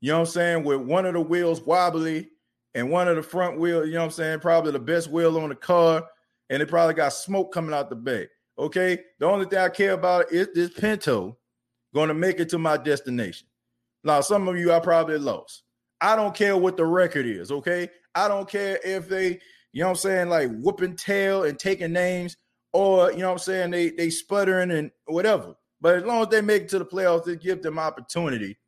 You know what I'm saying? With one of the wheels wobbly and one of the front wheels, you know what I'm saying? Probably the best wheel on the car, and it probably got smoke coming out the back. Okay. The only thing I care about is this Pinto going to make it to my destination. Now, some of you I probably lost. I don't care what the record is, okay? I don't care if they, you know what I'm saying, like whooping tail and taking names, or you know what I'm saying, they they sputtering and whatever. But as long as they make it to the playoffs, they give them opportunity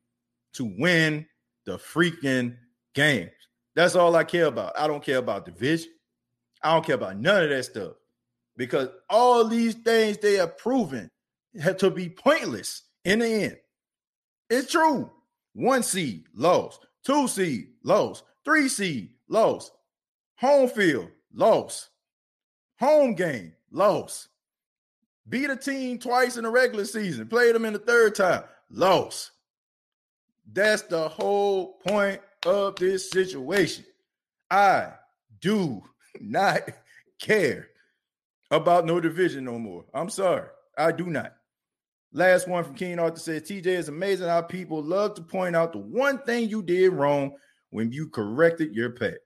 to win the freaking games. That's all I care about. I don't care about division. I don't care about none of that stuff because all these things they are proven have to be pointless in the end. It's true. One seed lost, two seed lost, three seed lost, home field lost, home game lost. Beat a team twice in the regular season, played them in the third time, lost. That's the whole point of this situation. I do not care about no division no more. I'm sorry. I do not. Last one from King Arthur says, TJ is amazing how people love to point out the one thing you did wrong when you corrected your pet.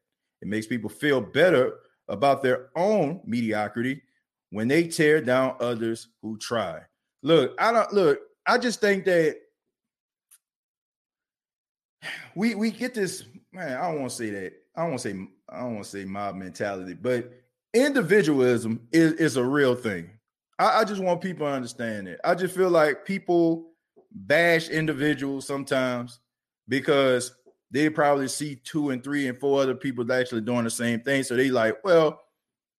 It makes people feel better about their own mediocrity when they tear down others who try. Look, I don't look, I just think that we we get this, man, I don't want to say that. I don't want to say I don't want to say mob mentality, but individualism is, is a real thing. I, I just want people to understand it. I just feel like people bash individuals sometimes because they probably see two and three and four other people actually doing the same thing. So they like, well,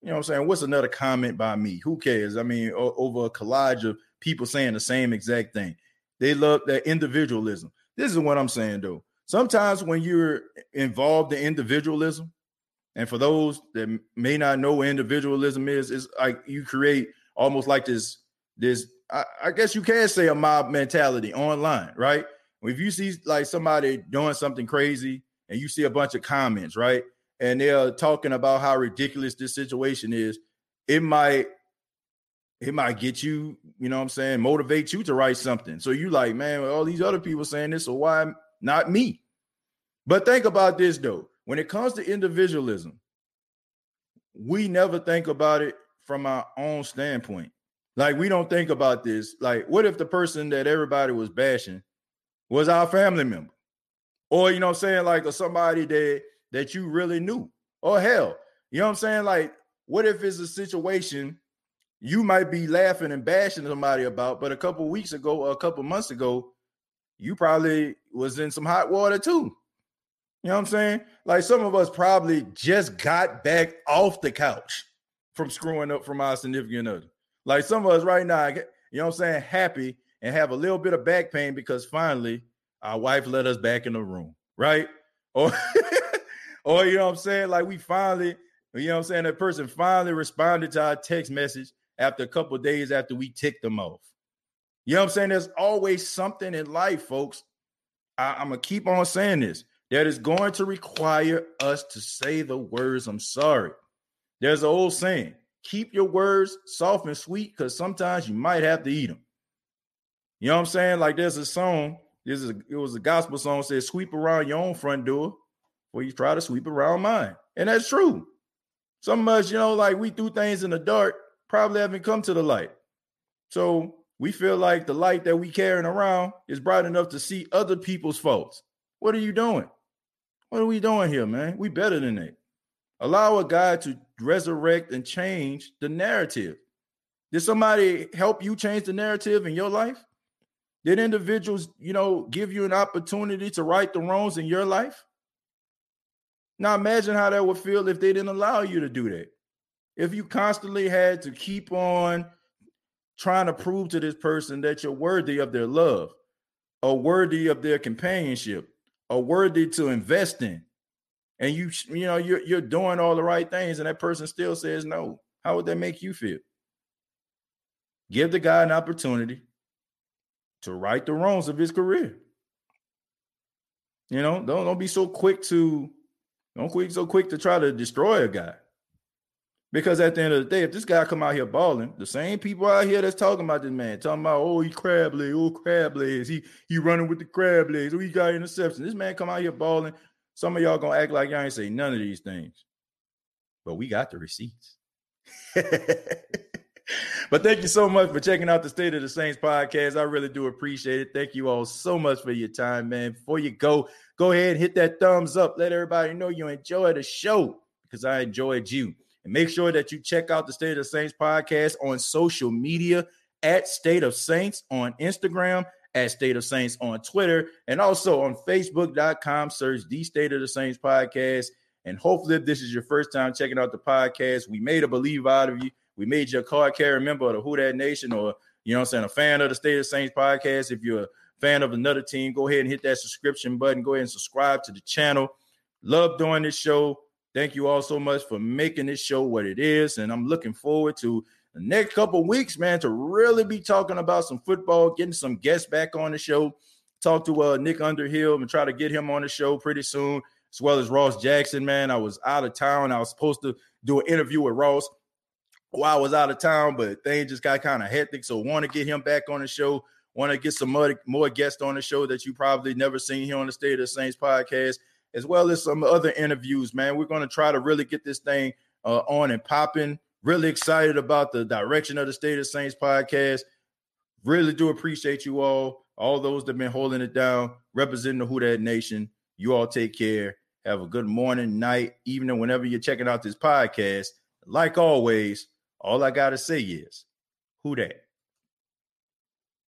you know what I'm saying? What's another comment by me? Who cares? I mean, o- over a collage of people saying the same exact thing. They love that individualism. This is what I'm saying though. Sometimes when you're involved in individualism, and for those that may not know what individualism is, it's like you create almost like this this I, I, guess you can say a mob mentality online, right? If you see like somebody doing something crazy and you see a bunch of comments, right? And they're talking about how ridiculous this situation is, it might it might get you, you know what I'm saying, motivate you to write something. So you like, man, all these other people saying this, so why not me? But think about this though. When it comes to individualism, we never think about it from our own standpoint. Like we don't think about this. Like, what if the person that everybody was bashing was our family member? Or you know I'm saying, like or somebody that that you really knew. Or hell, you know what I'm saying? Like, what if it's a situation you might be laughing and bashing somebody about, but a couple weeks ago or a couple months ago, you probably was in some hot water too. You know what I'm saying? Like some of us probably just got back off the couch from screwing up from our significant other. Like some of us right now, you know what I'm saying, happy and have a little bit of back pain because finally our wife let us back in the room, right? Or or you know what I'm saying, like we finally You know what I'm saying? That person finally responded to our text message after a couple days after we ticked them off. You know what I'm saying? There's always something in life, folks. I, I'm gonna keep on saying this that is going to require us to say the words, I'm sorry. There's an old saying keep your words soft and sweet because sometimes you might have to eat them. You know what I'm saying? Like there's a song, this is a, it was a gospel song says sweep around your own front door before you try to sweep around mine. And that's true. Some of us, you know, like we do things in the dark, probably haven't come to the light. So we feel like the light that we carrying around is bright enough to see other people's faults. What are you doing? What are we doing here, man? We better than that. Allow a God to resurrect and change the narrative. Did somebody help you change the narrative in your life? Did individuals, you know, give you an opportunity to right the wrongs in your life? Now imagine how that would feel if they didn't allow you to do that. If you constantly had to keep on trying to prove to this person that you're worthy of their love, or worthy of their companionship, or worthy to invest in, and you you know you're you're doing all the right things, and that person still says no, how would that make you feel? Give the guy an opportunity to right the wrongs of his career. You know, don't don't be so quick to don't quick so quick to try to destroy a guy. Because at the end of the day, if this guy come out here balling, the same people out here that's talking about this man, talking about oh he crab legs, oh crab legs, he he running with the crab legs, oh he got interception. This man come out here balling. Some of y'all gonna act like y'all ain't say none of these things, but we got the receipts. but thank you so much for checking out the State of the Saints podcast. I really do appreciate it. Thank you all so much for your time, man. Before you go, go ahead and hit that thumbs up. Let everybody know you enjoy the show because I enjoyed you. And make sure that you check out the State of Saints podcast on social media at State of Saints on Instagram, at State of Saints on Twitter, and also on Facebook.com. Search the State of the Saints podcast. And hopefully, if this is your first time checking out the podcast, we made a believe out of you. We made you a card carrying member of the Who Dat Nation, or you know I'm saying, a fan of the State of Saints podcast. If you're a fan of another team, go ahead and hit that subscription button. Go ahead and subscribe to the channel. Love doing this show. Thank you all so much for making this show what it is. And I'm looking forward to the next couple weeks, man, to really be talking about some football, getting some guests back on the show. Talk to uh, Nick Underhill and try to get him on the show pretty soon, as well as Ross Jackson, man. I was out of town. I was supposed to do an interview with Ross while I was out of town, but things just got kind of hectic. So want to get him back on the show. Want to get some more, more guests on the show that you probably never seen here on the State of the Saints podcast as well as some other interviews, man. We're going to try to really get this thing uh, on and popping. Really excited about the direction of the State of Saints podcast. Really do appreciate you all, all those that have been holding it down, representing the Who Dat Nation. You all take care. Have a good morning, night, evening, whenever you're checking out this podcast. Like always, all I got to say is, Who Dat?